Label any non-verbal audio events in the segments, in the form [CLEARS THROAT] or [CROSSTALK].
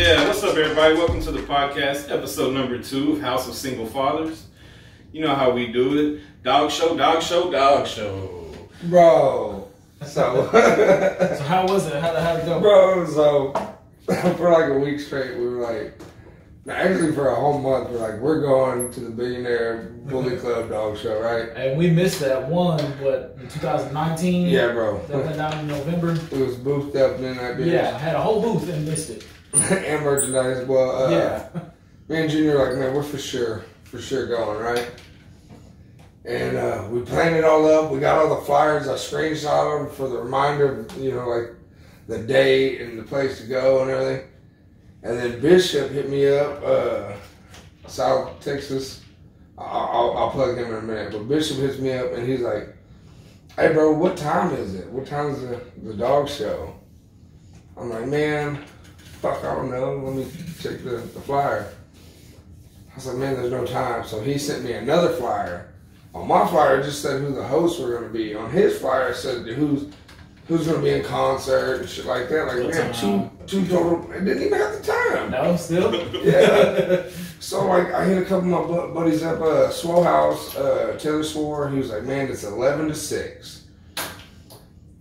Yeah, what's up, everybody? Welcome to the podcast, episode number two of House of Single Fathers. You know how we do it dog show, dog show, dog show. Bro, so, [LAUGHS] So how was it? How how'd it go? bro, so [LAUGHS] for like a week straight, we were like, actually for a whole month, we're like, we're going to the Billionaire Bully [LAUGHS] Club Dog Show, right? And we missed that one, but in 2019? Yeah, bro. That went down in November. It was boothed up in that bitch. Yeah, had a whole booth and missed it. [LAUGHS] and merchandise. Well, uh, yeah. me and Junior like, man, we're for sure, for sure going, right? And uh, we planned it all up. We got all the flyers. I screenshot them for the reminder of, you know, like the date and the place to go and everything. And then Bishop hit me up, uh, South Texas. I'll, I'll, I'll plug him in a minute. But Bishop hits me up and he's like, hey, bro, what time is it? What time is the, the dog show? I'm like, man, fuck, I don't know. Let me check the, the flyer. I was like, man, there's no time. So he sent me another flyer. On my flyer, it just said who the hosts were going to be. On his flyer, it said who's who's going to be in concert and shit like that. Like, man, two two total. It didn't even have the time. No, still? Yeah. So like, I hit a couple of my buddies up. Uh, Swell House, uh, Taylor swore. He was like, man, it's eleven to six.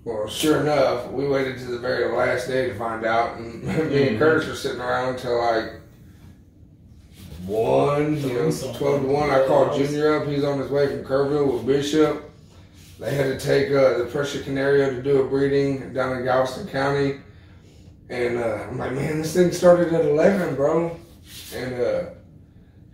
Well, sure enough, we waited to the very last day to find out, and [LAUGHS] me and Curtis were sitting around until like one, you know, twelve to one. I called Junior up. He's on his way from Kerrville with Bishop. They had to take uh, the Presa Canario to do a breeding down in Galveston County, and uh, I'm like, man, this thing started at eleven, bro, and uh,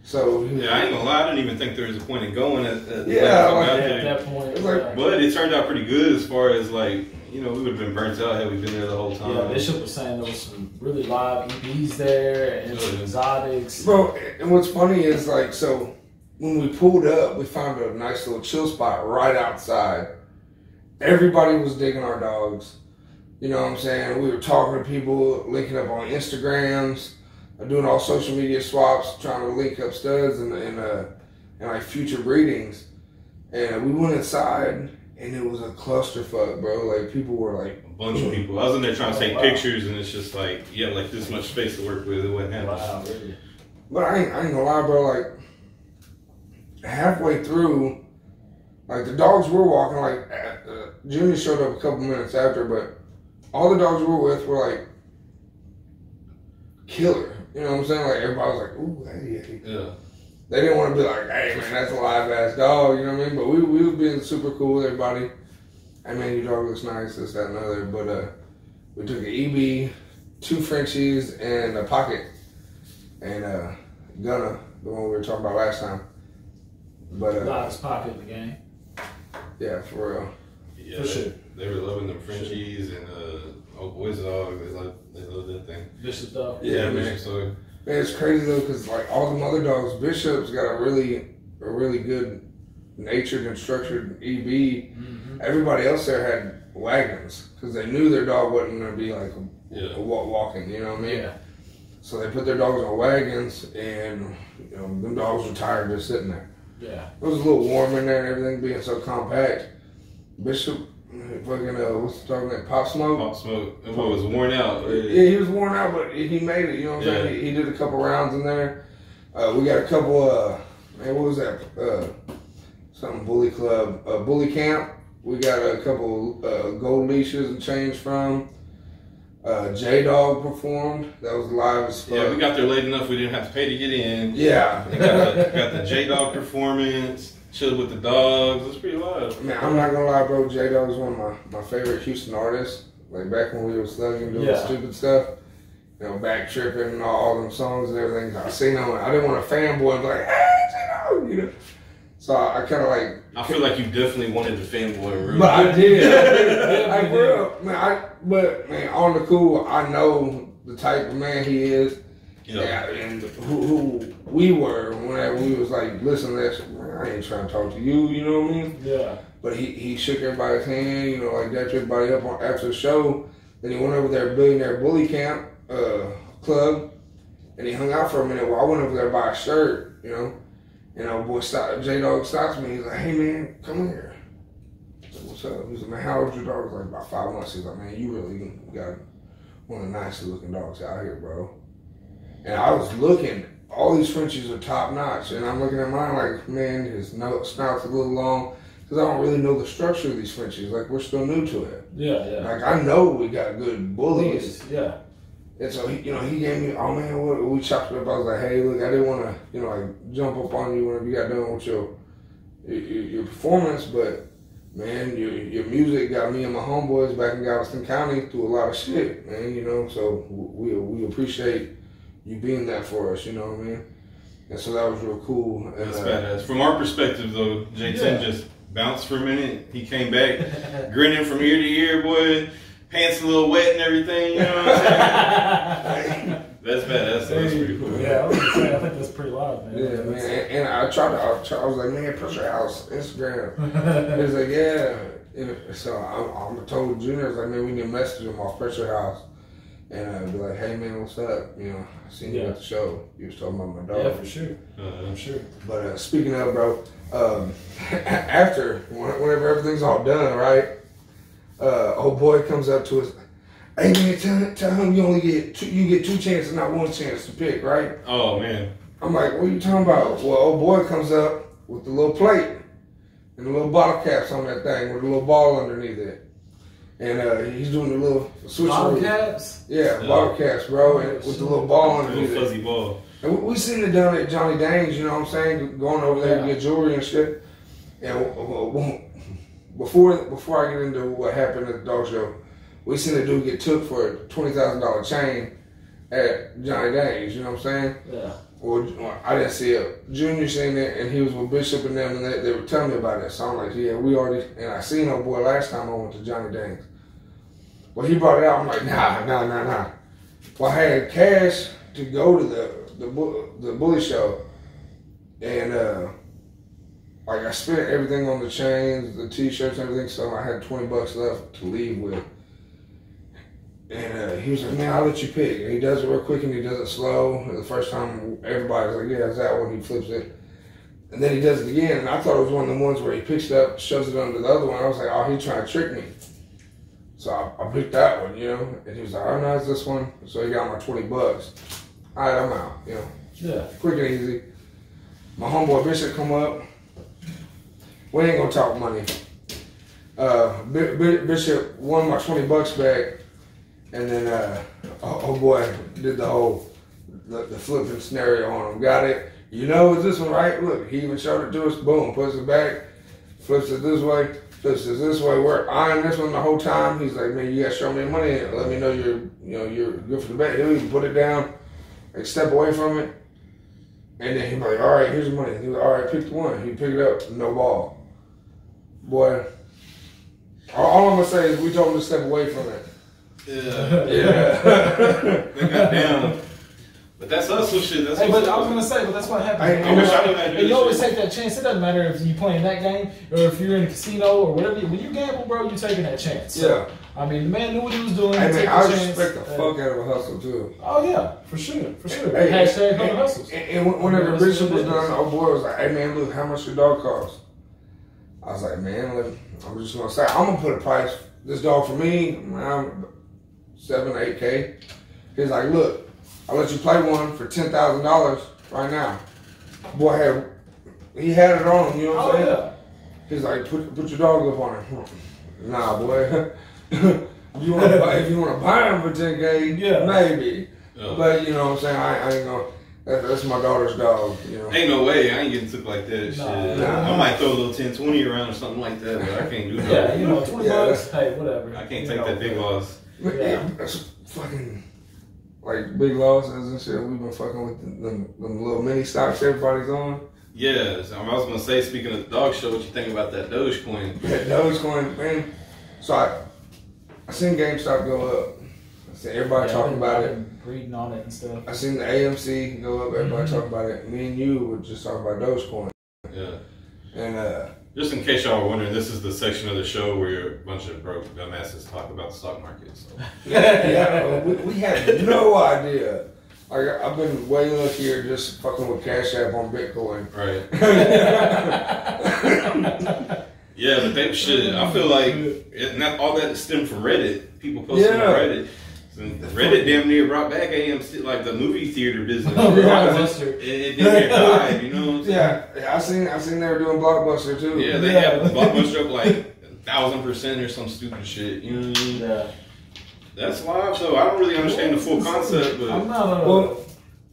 so Yeah, I ain't gonna lie, I didn't even think there was a point in going at, at Yeah, when like- got Yeah, there. at that point. It's like- But it turned out pretty good as far as like, you know, we would have been burnt out had we been there the whole time. Yeah, Bishop was saying there was some really live EPs there and some exotics. Bro, and what's funny is like, so when we pulled up, we found a nice little chill spot right outside. Everybody was digging our dogs. You know what I'm saying? We were talking to people, linking up on Instagrams, uh, doing all social media swaps, trying to link up studs and and, uh, and like future breedings. And we went inside, and it was a clusterfuck, bro. Like people were like, a bunch of people. I was in there trying to take wow. pictures, and it's just like, yeah, like this much space to work with. It wasn't happening. Wow, really? But I ain't, I ain't gonna lie, bro. Like halfway through, like the dogs we're walking, like uh, Junior showed up a couple minutes after, but all the dogs we were with were like killer. You know what I'm saying? Like everybody was like, "Ooh, hey, hey." Yeah. They didn't want to be like, "Hey, man, that's a live ass dog." You know what I mean? But we we were being super cool with everybody. Hey, man, your dog looks nice. This, that, and other. But uh, we took an EB, two Frenchies, and a pocket, and uh, Gunna, the one we were talking about last time. But uh, Livest pocket in the game. yeah, for real. Yeah, For they, sure. they were loving the Frenchies and uh, old boys dog. They love, they love that thing. Bishop stuff. Yeah, man. man. So Man, it's crazy though, because like all the other dogs, Bishop's got a really, a really good natured and structured EB. hmm Everybody else there had wagons because they knew their dog wasn't going to be like a, Yeah. a wa- walking. You know what I mean? Yeah. So they put their dogs on wagons, and you know them dogs were tired just sitting there. Yeah. It was a little warm in there and everything being so compact. Bishop, fucking uh, what's the dog name? Pop Smoke. pop smoke. And what was worn out? Yeah, he was worn out, but he made it. You know what I'm Yeah. saying? He, he did a couple rounds in there. Uh, we got a couple. Uh, man, what was that? Uh, something bully club, uh, bully camp. We got a couple uh, gold leashes and chains from. Uh, J-Dawg performed. That was live as fuck. Yeah, we got there late enough. We didn't have to pay to get in. Yeah. We got the, [LAUGHS] got the J-Dawg performance. Chilled with the dogs. It's pretty live. Man, I'm not gonna lie, bro. J-Dawg is one of my, my favorite Houston artists. Like back when we were slugging, doing Yeah. stupid stuff, you know, back tripping and all, all them songs and everything. I seen him. I didn't want to fanboy and be like, hey, J Dog, you know. So I, I kind of like. I feel like you definitely wanted the fanboy room. But I did. I, [LAUGHS] Yeah, for real, man. I but man, on the cool, I know the type of man he is. Yeah. And who, who we were whenever we was like, listen this, I ain't trying to talk to you, you know what I mean? Yeah. But he, he shook everybody's hand, you know, like that everybody up on after the show. Then he went over there billionaire bully camp uh, club, and he hung out for a minute. While I went over there to buy a shirt, you know, and our boy stop, J-Dawg stops me. He's like, "Hey man, come here." Said, What's up? He's like, "Man, how old your dog?" I was like, "About five months." He's like, "Man, you really got one of the nicest looking dogs out here, bro." And I was looking, all these Frenchies are top notch, and I'm looking at mine like, man, his snout's a little long, because I don't really know the structure of these Frenchies. Like we're still new to it. Yeah, yeah. Like I know we got good bullies, Yeah. and so he, you know, he gave me, oh man, what, we chopped it up. I was like, hey, look, I didn't want to, you know, like jump up on you whenever you got done with your your, your performance, but man, your your music got me and my homeboys back in Galveston County through a lot of shit, man. You know, so we we appreciate you being that for us. You know what I mean? And so that was real cool. And, That's uh, badass. From our perspective, though, Jay10 Yeah. just bounced for a minute. He came back [LAUGHS] grinning from ear to ear, boy. Pants a little wet and everything. You know what I'm saying? [LAUGHS] That's badass. That's pretty cool. Yeah, I was gonna say, I think that's pretty loud, man. Yeah, man. And, and I tried to, I, tried, I was like, man, Pressure House, Instagram. He was like, yeah. And so I'm, I'm told Junior, I was like, man, we need to message him off Pressure House. And I'd be like, hey, man, what's up? You know, I seen you at the show. You was talking about my dog. Yeah, for sure. Uh, I'm sure. But uh, speaking of, bro, um, [LAUGHS] after whenever everything's all done, right? Uh, old boy comes up to us. Hey man, tell, tell him you only get two, you get two chances, not one chance to pick, right? oh, man. I'm like, what are you talking about? Well, old boy comes up with the little plate and the little bottle caps on that thing with a little ball underneath it, and uh, he's doing the little switch. Bottle caps? Yeah, Yeah. bottle caps, bro, and with the little ball Little underneath it. fuzzy ball. And we, we seen it down at Johnny Dang's, you know what I'm saying, going over there to get jewelry and shit. And w- w- w- before before I get into what happened at the dog show, we seen a dude get took for a twenty thousand dollar chain at Johnny Dang's. You know what I'm saying? Yeah. Or, I didn't see it. Junior seen it, and he was with Bishop and them, and they, they were telling me about it. So I'm like, yeah, we already. And I seen old boy last time I went to Johnny Dang's. Well, he brought it out. I'm like, nah, nah, nah, nah. Well, I had cash to go to the the the bully show, and uh, like I spent everything on the chains, the t-shirts, everything. So I had twenty bucks left to leave with. And uh, he was like, "Man, I'll let you pick." And he does it real quick, and he does it slow. And the first time, everybody's like, "Yeah, it's that one." He flips it, and then he does it again. And I thought it was one of the ones where he picks it up, shoves it under the other one. I was like, "Oh, he trying to trick me." So I, I picked that one, you know. And he was like, "Oh no, it's this one." So he got my twenty bucks. All right, I'm out. You know, Yeah. quick and easy. My homeboy Bishop come up. We ain't gonna talk money. Uh, Bi- Bi- Bishop won my twenty bucks back, and then uh, oh, oh boy, did the whole the, the flipping scenario on him. Got it. You know, it's this one, right? Look, he even showed it to us. Boom, puts it back, flips it this way, flips it this way. We're eyeing this one the whole time. He's like, man, you gotta show me money. Let me know you're, you know, you're good for the bet. He'll even put it down, like step away from it. And then he's like, all right, here's the money. He was like, all right, pick the one. He picked it up, no ball. Boy, all I'm gonna say is we told him to step away from it. Yeah. Yeah. [LAUGHS] They got down. But that's hustle shit. That's Hey, but I was gonna say, but that's what happens. I- I wish I knew how to do And you always shit. take that chance. It doesn't matter if you playing that game or if you're in a casino or whatever. When you gamble, bro, you're taking that chance. yeah. I mean, the man knew what he was doing. Hey he man, took I the chance. respect the Uh, fuck out of a hustle too. Oh yeah, for sure, for sure. Hey, Hashtag and, Hunter hustles. and, and whenever That's Bishop was done, is. old boy was like, "Hey man, look, how much your dog cost?" I was like, "Man, look, I'm just gonna say, I'm gonna put a price. This dog for me, around seven, eight k." He's like, "Look, I'll let you play one for ten thousand dollars right now." Boy had he had it on you know what I'm Oh saying? yeah. He's like, put put your dog up on it. [LAUGHS] Nah, boy. [LAUGHS] you want to buy if you want to buy him for ten k? Yeah. maybe. Yeah. But you know what I'm saying? I, I ain't gonna. That, that's my daughter's dog. You know. Ain't no way. I ain't getting took like that. Nah. shit. Nah. I might throw a little 10, 20 around or something like that, but I can't do [LAUGHS] that. Yeah, you know, twenty Yeah. bucks. Hey, whatever. I can't You take know, that big loss. But, Yeah. yeah, that's fucking like big losses and shit. We've been fucking with them, them, them little mini stocks everybody's on. Yeah, so I was gonna say, speaking of the dog show, what you think about that Dogecoin? That Dogecoin, man. So I, I seen GameStop go up. I seen everybody Yeah, talking about it. Reading on it and stuff. I seen the AMC go up. Everybody Mhm. talking about it. Me and you were just talking about Dogecoin. Yeah. And uh, Just in case y'all were wondering, this is the section of the show where a bunch of broke dumbasses talk about the stock market. So. [LAUGHS] yeah, we, we had no idea. Like I've been way luckier just fucking with Cash App on Bitcoin. Right. [LAUGHS] Yeah, but they shit. I feel like it, not all that stemmed from Reddit. People posting Yeah. on Reddit. Reddit damn near brought back AMC, like the movie theater business. [LAUGHS] Oh, [LAUGHS] It, Blockbuster. it damn near died, you know what I'm saying? Yeah, yeah, I seen I seen they were doing blockbuster too. Yeah, they Yeah. have Blockbuster up like a thousand percent or some stupid shit. You know what I mean? Yeah. That's live, so I don't really understand the full concept, but I'm not uh, Well-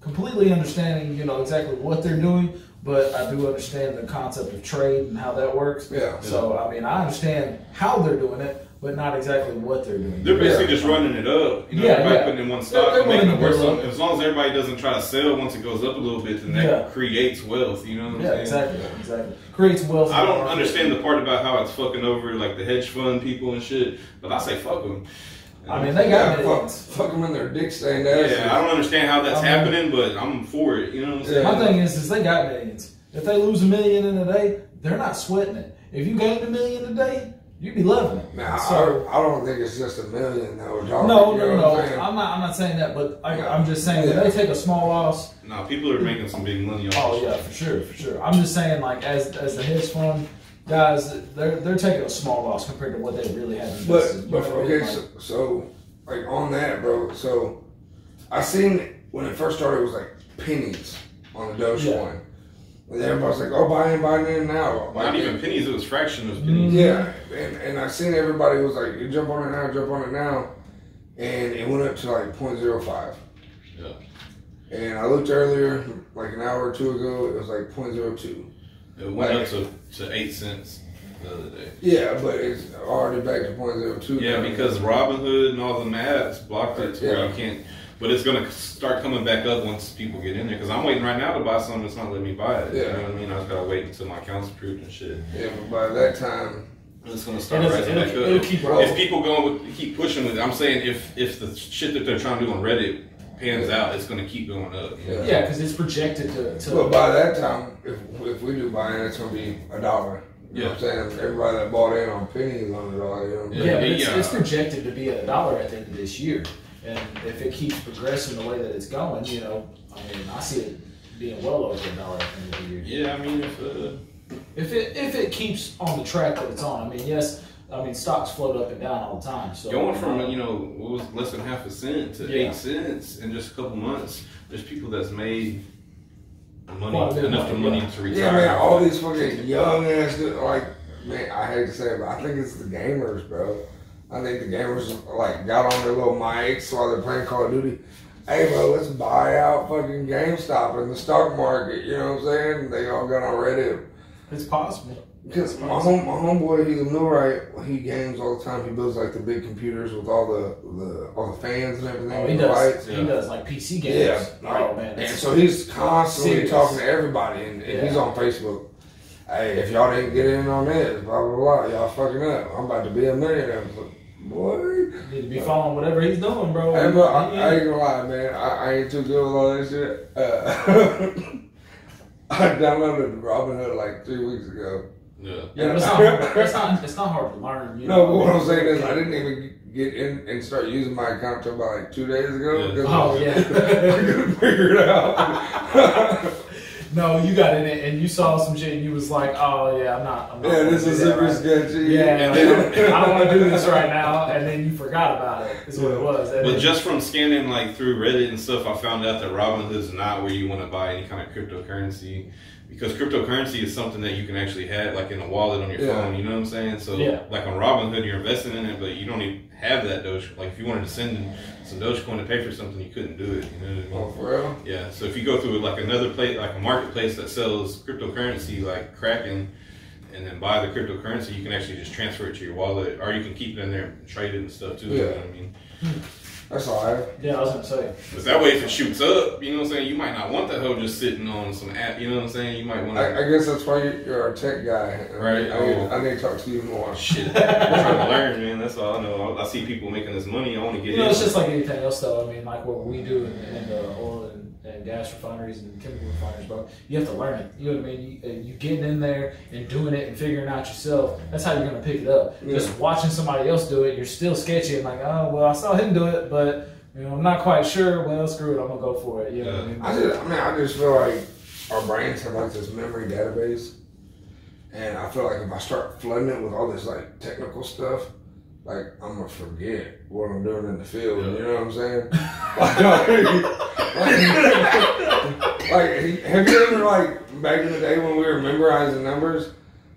completely understanding, you know, exactly what they're doing, but I do understand the concept of trade and how that works. Yeah. So I mean, I understand how they're doing it, but not exactly what they're doing. They're basically Yeah. just running it up. You know, Yeah, everybody yeah. putting in one stock They're- and making it running worth the bill something. As long as everybody doesn't try to sell once it goes up a little bit, then that Yeah. creates wealth. You know what I'm yeah, saying? exactly, exactly. Creates wealth. I don't understand the part about how it's fucking over like the hedge fund people and shit, but I say fuck them. I mean, they Yeah, got fuck, fuck them in their dick stained asses. Yeah, I don't understand how that's I mean- happening, but I'm for it. You know what I'm saying? My thing is, is they got millions. If they lose a million in a day, they're not sweating it. If you gain a million a day, you'd be loving it. Now, so, I, I don't think it's just a million though. Dog, no, no, no. I'm? I'm not. I'm not saying that, but I, Yeah. I'm just saying Yeah. that they take a small loss. No, people are making some big money on Oh yeah, for sure, for sure. I'm just saying, like as as the hedge fund guys, they're they're taking a small loss compared to what they really have invested. But but know what I mean? okay, Like, so, so like on that, bro. So I seen when it first started, it was like pennies on the Doge Yeah. Everybody's like, "Oh, buy in, buy in now." Not Like, even pennies, it was fraction of pennies. Yeah, and, and I seen everybody was like, "You jump on it now, jump on it now," and it went up to like 0.05. Yeah. And I looked earlier, like an hour or two ago, it was like 0.02. It went up to, to eight cents the other day. Yeah, but it's already back to 0.02. Yeah, now. because Robinhood and all the apps blocked it to where Yeah. you can't. But it's gonna start coming back up once people get in there. Because I'm waiting right now to buy something that's not letting me buy it. You Yeah. know what I mean? I just gotta wait until my account's approved and shit. yeah, but by that time, It's gonna start It'll- rising it'll- back it'll up. keep if rolling. people go with keep pushing with, it, I'm saying if if the shit that they're trying to do on Reddit pans Yeah. out, it's gonna keep going up. you know? Yeah. yeah, because it's projected to. to but by that time, if if we do buy in, it's gonna be a dollar. You know what I'm saying? Everybody that bought in on pennies on it all, you know what I'm Yeah, but it's, Yeah. it's projected to be a dollar at the end of this year, and if it keeps progressing the way that it's going, you know, I mean, I see it being well over a dollar at the end of the year. Yeah, I mean, if uh, If it if it keeps on the track that it's on, I mean, yes, I mean stocks float up and down all the time. So going from you know what was less than half a cent to Yeah. eight cents in just a couple months, there's people that's made money Quite a bit enough to money, money to retire. Yeah, man, all these fucking young ass, like, man, I hate to say it, but I think it's the gamers, bro. I think the gamers, like, got on their little mics while they're playing Call of Duty. Hey, bro, let's buy out fucking GameStop in the stock market. You know what I'm saying? They all got on Reddit. it's possible. Because my home, my homeboy, he's a millwright. He games all the time. He builds like the big computers with all the, the all the fans and everything. Oh, he does. lights. He Yeah. does like PC games. Yeah. Oh man. And so he's constantly Serious. talking to everybody, and, and he's on Facebook. Hey, if y'all didn't get in on this, blah blah blah, y'all fucking up. I'm about to be a millionaire. I'm like, Boy, need to be following whatever he's doing, bro. hey, bro, I, I ain't gonna lie, man. I, I ain't too good with all that shit. Uh, [LAUGHS] I downloaded Robinhood like three weeks ago. Yeah. yeah, it's not, it's not. It's not hard to learn. You No, know? but what I'm saying is, I didn't even get in and start using my account till about like two days ago. Yeah. because Oh, [LAUGHS] I yeah. couldn't figure it out. [LAUGHS] No, you got in it and you saw some shit and you was like, oh yeah, I'm not. I'm not yeah, this is that super right sketchy. Yeah, And then- I don't want to do this right now, and then you forgot about it. Is what it was. And But then- just from scanning like through Reddit and stuff, I found out that Robinhood is not where you want to buy any kind of cryptocurrency because cryptocurrency is something that you can actually have like in a wallet on your Yeah. phone. You know what I'm saying? So Yeah. like on Robinhood, you're investing in it, but you don't even have that Doge. Like if you wanted to send some Dogecoin to pay for something, you couldn't do it. You know what I mean? Oh, for real? Yeah, so if you go through like another place, like a marketplace that sells cryptocurrency, like Kraken, and then buy the cryptocurrency, you can actually just transfer it to your wallet, or you can keep it in there and trade it and stuff too. You know Yeah. what I mean? Hmm. That's all right. yeah, I was gonna say. But that way, if it shoots up, you know what I'm saying, you might not want that hoe just sitting on some app. You know what I'm saying? You might want to. I, I guess that's why you're, you're a tech guy. I Right. I, need, Oh. I need to talk to you more. Shit, I'm trying to learn, man. That's all I know. I, I see people making this money. I want to get You know, in. it's just like anything else, though. I mean, like what we do in, in the oil and, and gas refineries and chemical refineries, bro. You have to learn it. You know what I mean? You, uh, you getting in there and doing it and figuring out yourself. That's how you're gonna pick it up. Yeah. Just watching somebody else do it, you're still sketchy and like, oh well, I saw him do it, but you know, I'm not quite sure. Well, screw it, I'm gonna go for it. You know what I mean? I just, I mean, I just feel like our brains have like this memory database, and I feel like if I start flooding it with all this like technical stuff, like I'm gonna forget what I'm doing in the field. Yeah. You know what I'm saying? [LAUGHS] [LAUGHS] like, like, have you ever like back in the day when we were memorizing numbers?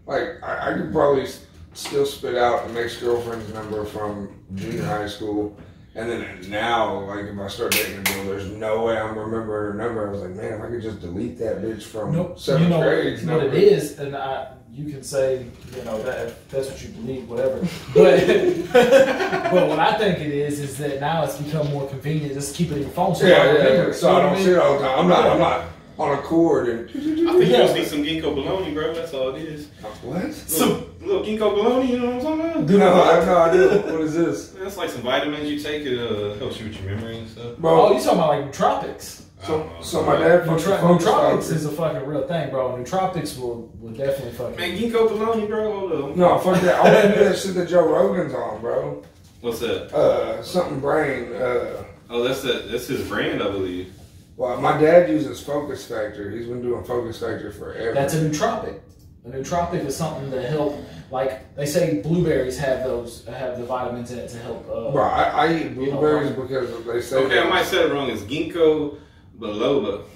Like I, I could probably s- still spit out an ex girlfriend's number from junior high school. And then now, like if I start dating a girl, there's no way I'm remembering her number. I was like, man, if I could just delete that bitch from Nope. seventh you know grade. what it is, and I, you can say, you know, that if that's what you believe, whatever. But [LAUGHS] but what I think it is is that now it's become more convenient. Just keep it in your phone. So Yeah, yeah, remember yeah. So you I don't see it all the time. I'm not. I'm not on a cord and. I think you Yeah. just need some ginkgo bologna, bro. That's all it is. What? Some little ginkgo bologna, you know what I'm talking about? No, I have no idea. What is this, That's like some vitamins you take. It uh, helps you with your memory and stuff. Oh, bro? you talking about like nootropics? I So, so my dad fucking Nootra- nootropics is a fucking real thing, bro. Nootropics will, will definitely fucking. Man, ginkgo bologna, bro. Hold up. No, fuck that. I want to do that shit that Joe Rogan's on, bro. What's that? Uh, something brain. Uh, Oh, that's that. That's his brand, I believe. well, my dad uses Focus Factor. He's been doing Focus Factor forever. That's a nootropic. A nootropic is something to help. Like they say, blueberries have those have the vitamins in it to help. Uh, Bro, I, I eat blueberries because they say. Okay, I might say it wrong. It's ginkgo biloba. [LAUGHS]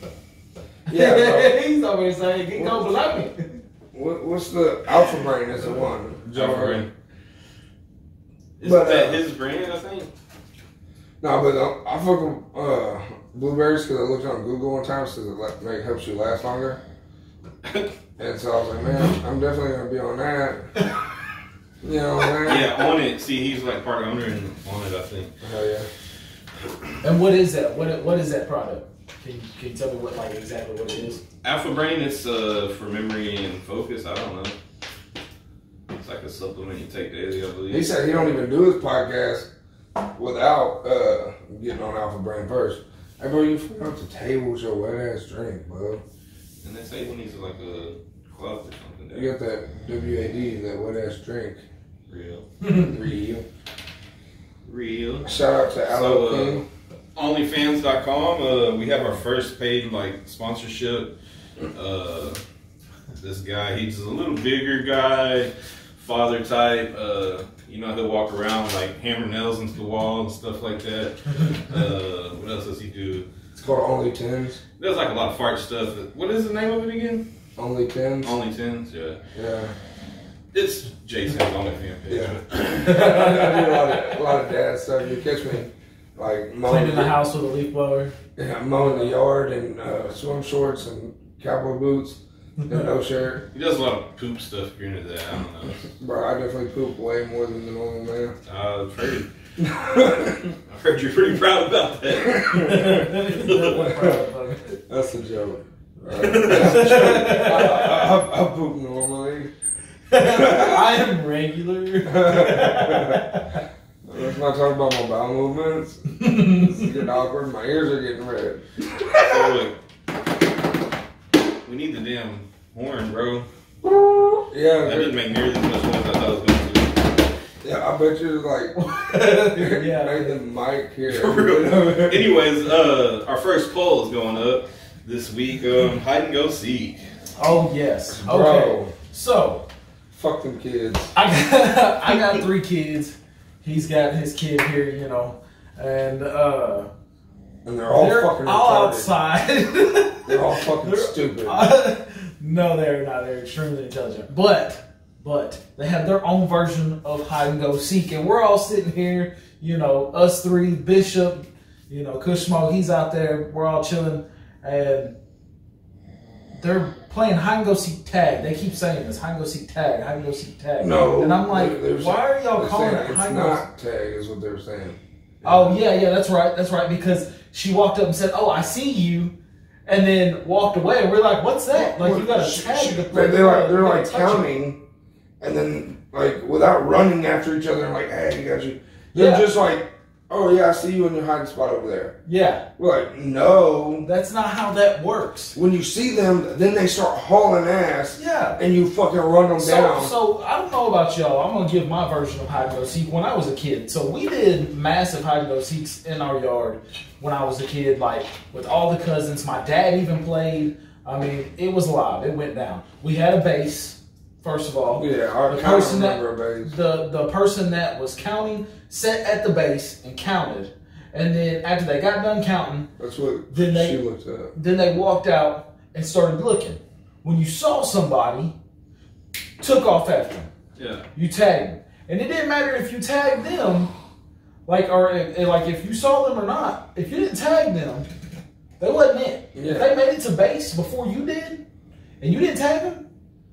Yeah, bro. he's always saying, "Get go below me." What, what's the Alpha Brain? Is the one. Joe Alpha Brain. Isn't But, that uh, his brand? I think. No, but uh, I fuck with uh, blueberries because I looked on Google one time, says it like, make, helps you last longer. [LAUGHS] And so I was like, man, I'm definitely gonna be on that. [LAUGHS] You know what I'm saying? yeah, on it. See, he's like part owner and on it. I think. Hell yeah. And what is that? What what is that product? Can you, can you tell me what like exactly what it is? Alpha Brain. It's uh for memory and focus. I don't know. It's like a supplement you take daily, I believe. He said he don't even do his podcast without uh, getting on Alpha Brain first. Hey, bro, you forgot to table with your wet ass drink, bro. And they say he needs like a cloth or something. You got that WAD, that wet ass drink. Real. Real. Real. Shout out to Aloe So, uh, King. OnlyFans.com. Uh, we have our first paid like sponsorship. Uh, this guy, he's a little bigger guy, father type. Uh, you know, he'll walk around like hammer nails into the wall and stuff like that. [LAUGHS] Uh, what else does he do? It's called Only Tens. There's like a lot of fart stuff. What is the name of it again? Only Tens. Only tens. Yeah, Yeah. it's Jason's OnlyFans page. Yeah. [LAUGHS] I do a lot of a lot of dad stuff. You catch me like mowing Cleaning the house with a leaf blower. Yeah, mowing the yard in uh, swim shorts and cowboy boots and no [LAUGHS] shirt. He does a lot of poop stuff. If you're into that, I don't know. Bro, I definitely poop way more than the normal man. Uh, I've heard, [LAUGHS] I've heard you're pretty proud about that. [LAUGHS] That's a joke. Right? I, I, I, I poop normally. I am regular. Let's not talk about my bowel movements. This is getting awkward. My ears are getting red. So we need the damn horn, bro. Yeah, That didn't make nearly as much noise as I thought it was going to. yeah. I bet you like [LAUGHS] yeah. made the mic here. [LAUGHS] For real. Anyways, uh, our first poll is going up this week. Um, hide and go seek. Oh yes. Okay. So fuck them kids. I got, [LAUGHS] I got three kids. He's got his kid here, you know, and uh, And they're all they're fucking all retarded. outside. [LAUGHS] They're all fucking They're- stupid. Uh, [LAUGHS] no, they're not. They're extremely intelligent, but but they have their own version of hide and go seek, and we're all sitting here, you know, us three, Bishop, you know, Kushmo, he's out there. We're all chilling, and they're playing hide and go seek tag. They keep saying this hide and go seek tag, hide and go seek tag. no. and I'm like, they're- they're- why are y'all calling it hide and go? seek tag, is what they're saying. Oh yeah, yeah, that's right, that's right. Because she walked up and said, "Oh, I see you," and then walked away. And we're like, "What's that?" Like you got a tag. she- to- they- They're like they're like counting, and then like without running after each other, like, hey, you got you. They're Yeah. just like, oh yeah, I see you in your hiding spot over there. Yeah, We're like, no. that's not how that works. When you see them, then they start hauling ass, Yeah. and you fucking run them So, down. so I don't know about y'all. I'm gonna give my version of hide and go seek. When I was a kid, so we did massive hide and go seeks in our yard when I was a kid, like with all the cousins. My dad even played. I mean, it was live. It went down. We had a base, First of all, Yeah, The person that- the the person that was counting sat at the base and counted, and then after they got done counting, That's what Then they- she looked at. then they walked out and started looking. When you saw somebody, took off after them. Yeah. You tagged them, and it didn't matter if you tagged them, like or if, like if you saw them or not. If you didn't tag them, they wasn't it. Yeah. If they made it to base before you did, and you didn't tag them,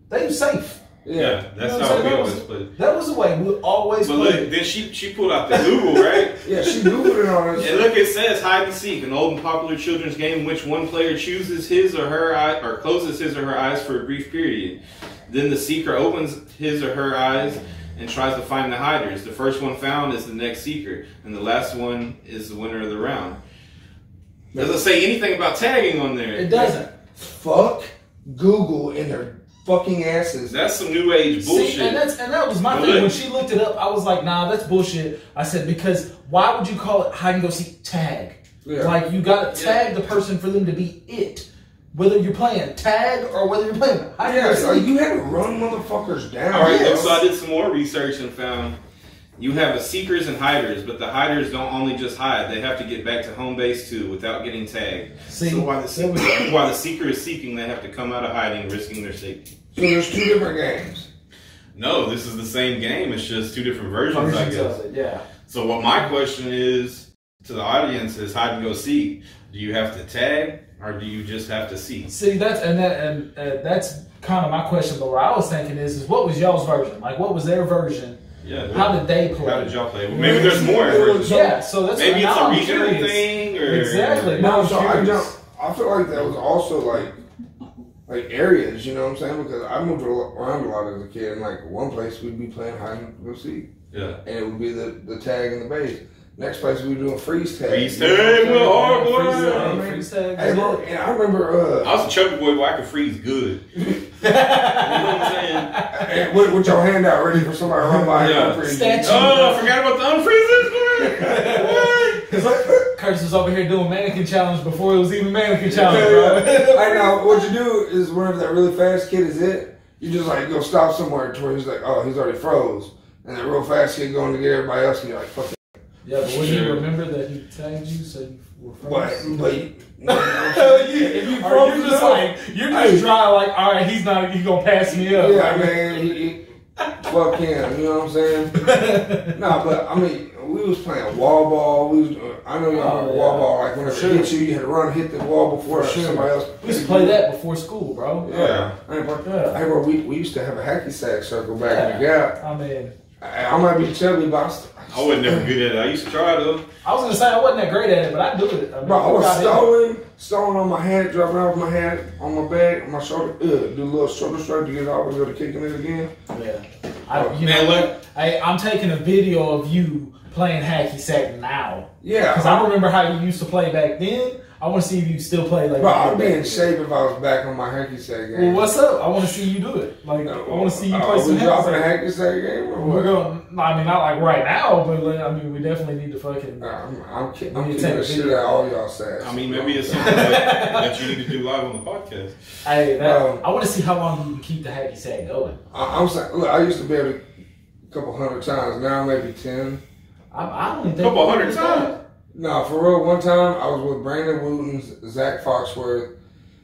they was safe. Yeah, Yeah. that's You know how we saying? always play. That was the way we always But look, then she she pulled out the Google, right? [LAUGHS] Yeah, she googled it on us. And look, it says hide and seek, an old and popular children's game in which one player chooses his or her eye or closes his or her eyes for a brief period. Then the seeker opens his or her eyes and tries to find the hiders. The first one found is the next seeker, and the last one is the winner of the round. Doesn't say anything about tagging on there. It doesn't. Fuck Google in their fucking asses. That's some new age bullshit. See, and that's and that was my But thing look- when she looked it up. I was like, nah, that's bullshit. I said because why would you call it hide and go seek tag? Yeah. Like you got to tag the person for them to be it, whether you're playing tag or whether you're playing hide and go it's like seek. you had to run motherfuckers down. All right, Yes. so I did some more research and found you have the seekers and hiders, but the hiders don't only just hide; they have to get back to home base too without getting tagged. See, so while the, seeker, while the seeker is seeking, they have to come out of hiding, risking their safety. So there's two different games. No, this is the same game. It's just two different versions, I guess. it, yeah. So what my question is to the audience is: hide and go seek. Do you have to tag, or do you just have to seek? See, that's and that and uh, that's kind of my question. But what I was thinking is, is what was y'all's version? Like, what was their version? Yeah. How did they play? how did y'all play? Well, maybe there's more. It was- versions. Yeah, so that's Maybe it's now a I'm regional curious. thing, or Exactly. No, I'm so I curious. don't. I feel like that was also like like areas. You know what I'm saying? Because I moved around a lot as a kid, and like one place we'd be playing hide and go seek, Yeah. and it would be the the tag and the base. Next place we were doing freeze tag. Freeze You know what tag, saying? little hard boy. Freeze tag, Yeah, man. freeze tag, Hey, bro, and I remember. I uh was a chubby boy, but I could freeze good. [LAUGHS] You know what I'm saying? Hey, with, with your hand out, ready for somebody to run by and Yeah. come freeze you. Statue. Oh, I forgot about the unfreezers. [LAUGHS] What? Curtis was over here doing mannequin challenge before it was even mannequin challenge, bro. I know. What you do is whenever that really fast kid is it, you just like go stop somewhere to where he's like, oh, he's already froze, and that real fast kid going to get everybody else, and you're like, fuck. It. Yeah, but when you Sure. remember that he tagged you, so you were But frozen. but you, [LAUGHS] if you Are froze, you just like you're just dry, like all right, he's not, he's gonna pass me up. yeah, man, he, he, fuck him. You know what I'm saying? [LAUGHS] no, but I mean, we was playing wall ball. We was, uh, I know y'all Oh, remember yeah. wall ball. Like whenever Sure. it hit you, you had to run, hit the wall before For sure. somebody else. We used to play that before school, bro. Yeah. Hey, bro, Yeah. hey, bro, we, we used to have a hacky sack circle back in the gap. I mean, I, I might be chubby, but I, st- I wasn't never good at it. I used to try though. I was gonna say I wasn't that great at it, but I do it. I mean, Bro, I was got it. stolen, stolen on my head, dropping off my head on my back, on my shoulder. Ugh, do a little shoulder stroke to get it off and go to kicking it again. Yeah. I, oh, you Man, know, look. I, I'm taking a video of you playing hacky sack now. Yeah, Because I remember how you used to play back then. I want to see if you still play like bro, I'd be in shape if I was back on my hacky sack game. Well, what's up? I want to see you do it. Like, I want to see you Uh, play Are some we dropping a sack. hacky sack game or We're what? going. I mean, not like right now, but like, I mean, we definitely need to fucking. Nah, I'm, I'm, ki- We I'm need to kicking take the shit video. out all y'all sacks. I mean, maybe it's something that, [LAUGHS] that you need to do live on the podcast. Hey, that, Um, I want to see how long you can keep the hacky sack going. I, I'm saying, look, I used to be able to a couple hundred times. Now maybe ten. I, I don't think Couple hundred times. No, for real. One time I was with Brandon Wooten, Zach Foxworth,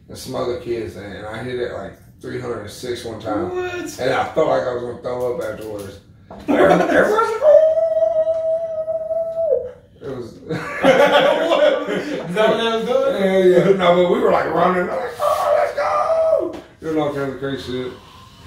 and some other kids, and I hit it like 306 one time. What? And I felt like I was gonna throw up afterwards. Everyone- Everyone's like, "Oh!" It was. [LAUGHS] [LAUGHS] Is that what that was doing? yeah, yeah. No, but we were like running. I'm like, oh, let's go! Doing all kinds of crazy shit.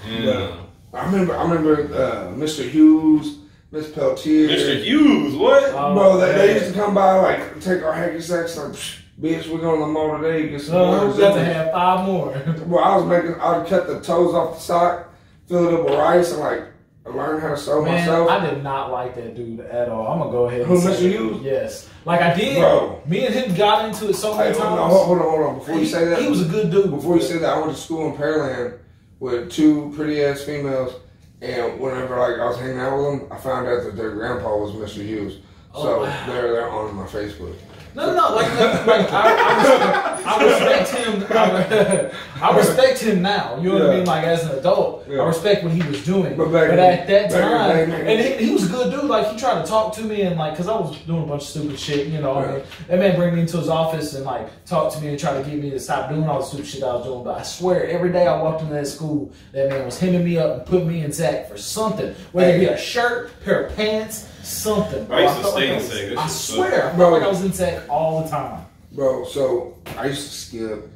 Yeah. I remember. I remember uh, Mr. Hughes, Miss Peltier. Mr. Hughes, what? Oh, Bro, they, they used to come by like take our hacky sacks like, "Psh, bitch, we're going to the mall today. Get some Uh, more. we got to have five more. [LAUGHS] Bro, I was making. I'd cut the toes off the sock, fill it up with rice, and like learn how to sew Man, myself. I did not like that dude at all. I'm gonna go ahead and Who, say Mr. it. Hughes? Yes, like I did. Bro. Me and him got into it so Hey, many hold, on, times. hold, hold on, hold on. Before you say that, he was a good dude. before you say that, I went to school in Pearland with two pretty ass females, and whenever like I was hanging out with them, I found out that their grandpa was Mr. Hughes. Oh, so wow. they're they're on my Facebook. No, no, no. Like, like, like I, I, respect, I respect him. I, [LAUGHS] I respect him now. You know what I mean? Like as an adult, Yeah. I respect what he was doing. But But, at that time, and he, he was a good dude. Like he tried to talk to me and like, cause I was doing a bunch of stupid shit. You know, I Yeah. mean, that man bring me into his office and like talk to me and try to get me to stop doing all the stupid shit I was doing. But I swear, every day I walked into that school, that man was hemming me up and putting me in sack for something, whether it be a shirt, pair of pants. Something. I used to felt stay in I was- sack. I shit swear, I Bro. felt like I was in sack all the time. Bro, so I used to skip,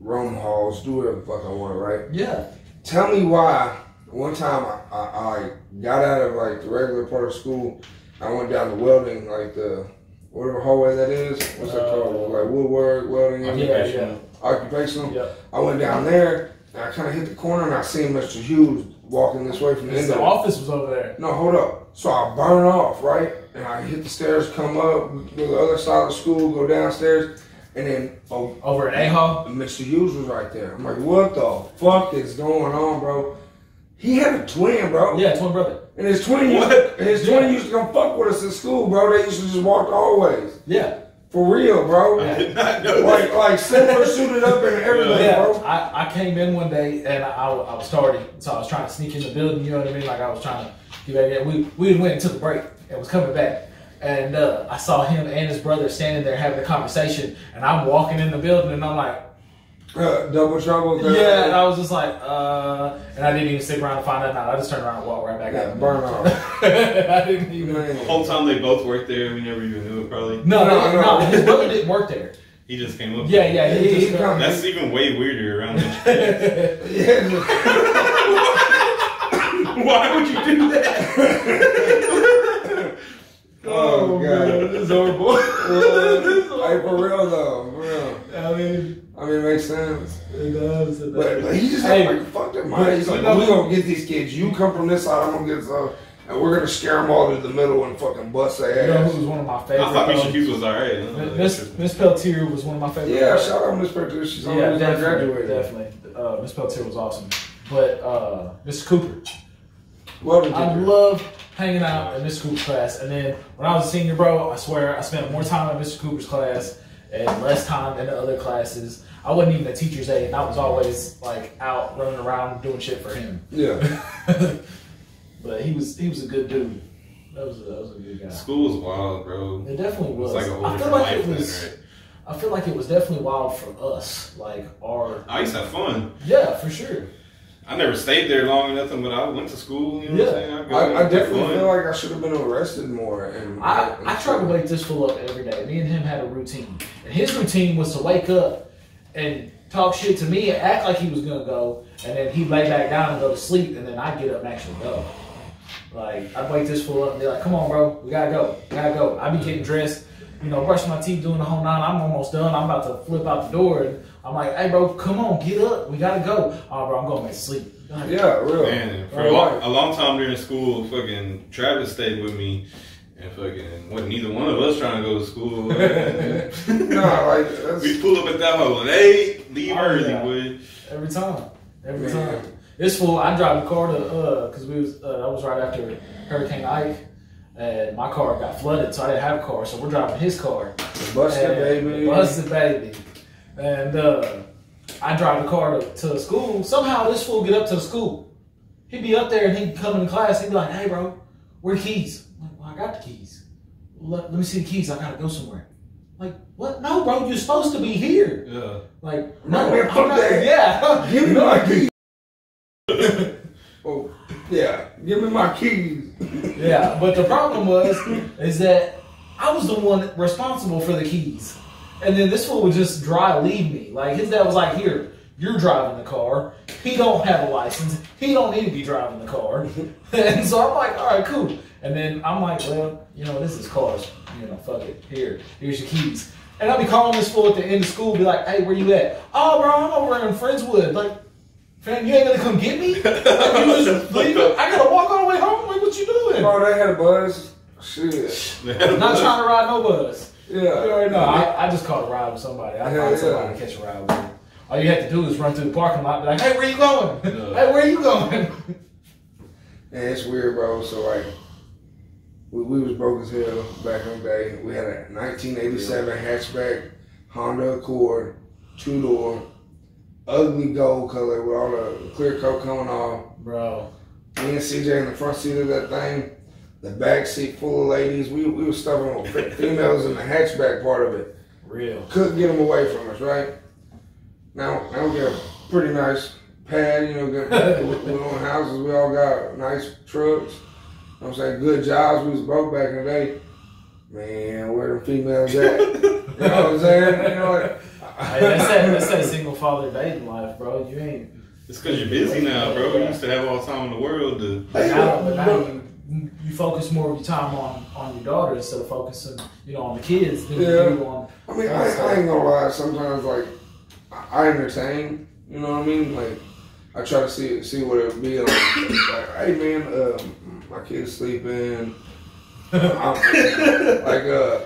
roam halls, do whatever the fuck I wanted, right? Yeah. Tell me why. One time I, I, I got out of like the regular part of school. I went down to welding, like the whatever hallway that is. What's that Uh, called? Like woodwork, welding, Yeah, yeah. occupational. Yeah. I went down there and I kind of hit the corner and I seen Mr. Hughes walking this way from the His end of office was over there. No, hold up. So I burn off, right? And I hit the stairs, come up, go to the other side of the school, go downstairs, and then oh, Over at A Hall. Mr. Hughes was right there. I'm like, what the fuck is going on, bro? He had a twin, bro. Yeah, twin brother. And his twin, used, and his twin used to come fuck with us in school, bro. They used to just walk the hallways. Yeah. For real, bro. I did not know Like, that. like similar suited up and everything, Yeah, bro. I, I came in one day and I, I was starting, so I was trying to sneak in the building. You know what I mean? Like I was trying to get back in. We we went and took a break and was coming back, and uh, I saw him and his brother standing there having a conversation, and I'm walking in the building and I'm like, Uh, double trouble. yeah, and I was just like, uh, and I didn't even stick around to find that out. I just turned around and walked right back Yeah, out. burn off. [LAUGHS] I didn't even. The Man. whole time they both worked there, we never even knew it. Probably No, no, No, no, no. His brother didn't work there. he just came up. Yeah, yeah, he, He- just he come- That's even way weirder around that. [LAUGHS] Yeah. [LAUGHS] Why would you do that? [LAUGHS] Oh, God. [LAUGHS] this is horrible. Hey, for real though, for real. I mean, I mean, it makes sense. it does. It But, does. but he just Hey, had like fuck that but man. He's like, know- we gonna get these kids. You come from this side, I'm gonna get this side, and we're gonna scare them all to the middle and fucking bust You their know ass. who was one of my favorites. I thought Misha Hughes was alright. I don't know. Miss Miss Peltier was one of my favorite. Yeah, shout out Miss Peltier. She's on yeah, yeah, definitely, graduated. definitely. Uh, Miss Peltier was awesome, but uh, Mr. Cooper, Welding I love hanging out in Mr. Cooper's class. And then when I was a senior, bro, I swear I spent more time in Mr. Cooper's class and less time in the other classes. I wasn't even a teacher's aide, and I was always like out running around doing shit for him. Yeah. [LAUGHS] but he was he was a good dude. That was a, that was a good guy. School was wild, bro. It definitely It's was. like a whole I feel like life it then, was. right? I feel like it was definitely wild for us, like our. I used to have fun. Yeah, for sure. I never stayed there long or nothing, but I went to school. You know what I'm saying? I'd I, I definitely fun. feel like I should have been arrested more. And I, and- I try to wake this fool up every day. Me and him had a routine. And his routine was to wake up and talk shit to me and act like he was gonna go, and then he'd lay back down and go to sleep, and then I'd get up and actually go. Like I'd wake this fool up and be like, "Come on, bro, we gotta go, we gotta go." I'd be getting dressed, you know, brushing my teeth, doing the whole nine. I'm almost done. I'm about to flip out the door, and I'm like, "Hey, bro, come on, get up, we gotta go." Oh, bro, I'm going back to sleep. Like, Yeah, real. Man, for Right. a long, a long time during school, fucking Travis stayed with me, and fucking wasn't neither one of us trying to go to school. [LAUGHS] Nah, like that's we pull up at that hole at eight, leave Oh, early, yeah. boy. Every time. Every Man. time. It's fool, I drive the car to, uh, cause we was, uh, that was right after Hurricane Ike, and my car got flooded, so I didn't have a car, so we're driving his car. busted, baby. Busted baby. And, uh, I drive the car to, to school. Somehow this fool get up to the school. He'd be up there and he'd come in class, he'd be like, hey bro, where the keys? I'm like, well, I got the keys. Let, let me see the keys, I gotta go somewhere. Like, what? No, bro, you're supposed to be here. Yeah. Like, No, no, man, I'm not- that. Yeah. Give me my keys. [LAUGHS] oh, yeah. Give me my keys. Yeah, but the problem was is that I was the one responsible for the keys, and then this one would just dry leave me. Like his dad was like, "Here, you're driving the car. He don't have a license. He don't need to be driving the car." [LAUGHS] and so I'm like, "All right, cool." And then I'm like, "Well, you know, this is cars. You know, fuck it. Here, here's your keys." And I'll be calling this fool at the end of school, be like, "Hey, where you at?" "Oh, bro, I'm over in Friendswood." Like. Fam, you ain't gonna come get me? Like, [LAUGHS] you just leave? I gotta walk all the way home? Like, what you doing? Bro, they had a buzz. Shit. I'm not trying to ride no bus. You Yeah. already know. I, I just caught a ride with somebody. I Yeah, find yeah. somebody to catch a ride with. Me. All you have to do is run through the parking lot, be like, "Hey, where you going? [LAUGHS] Yeah. hey, where you going?" [LAUGHS] And it's weird, bro. So like, we, we was broke as hell back in the day. We had a 1987 hatchback Honda Accord, two door, ugly gold color with all the clear coat coming off. Bro. Me and CJ in the front seat of that thing. The back seat full of ladies. We we was stuffing with females in the hatchback part of it. Real. Couldn't get them away from us, right? Now now we got a pretty nice pad. You know, good, we, we own houses. We all got nice trucks. You know I'm saying good jobs. We was broke back in the day. Man, where the females at? You know what I'm saying? You know, like, Hey, that's that, that's that single father dating life, bro. You ain't. It's because you're busy now, bro. You used to have all the time in the world to. But now, but now you, focus more of your time on, on your daughter instead of focusing, you know, on the kids than Yeah. you do on. I mean, I, I ain't gonna lie. Sometimes, like, I entertain. You know what I mean? Like, I try to see see what it would be like. like hey, man, um, my kid's sleeping. [LAUGHS] I'm, like, uh,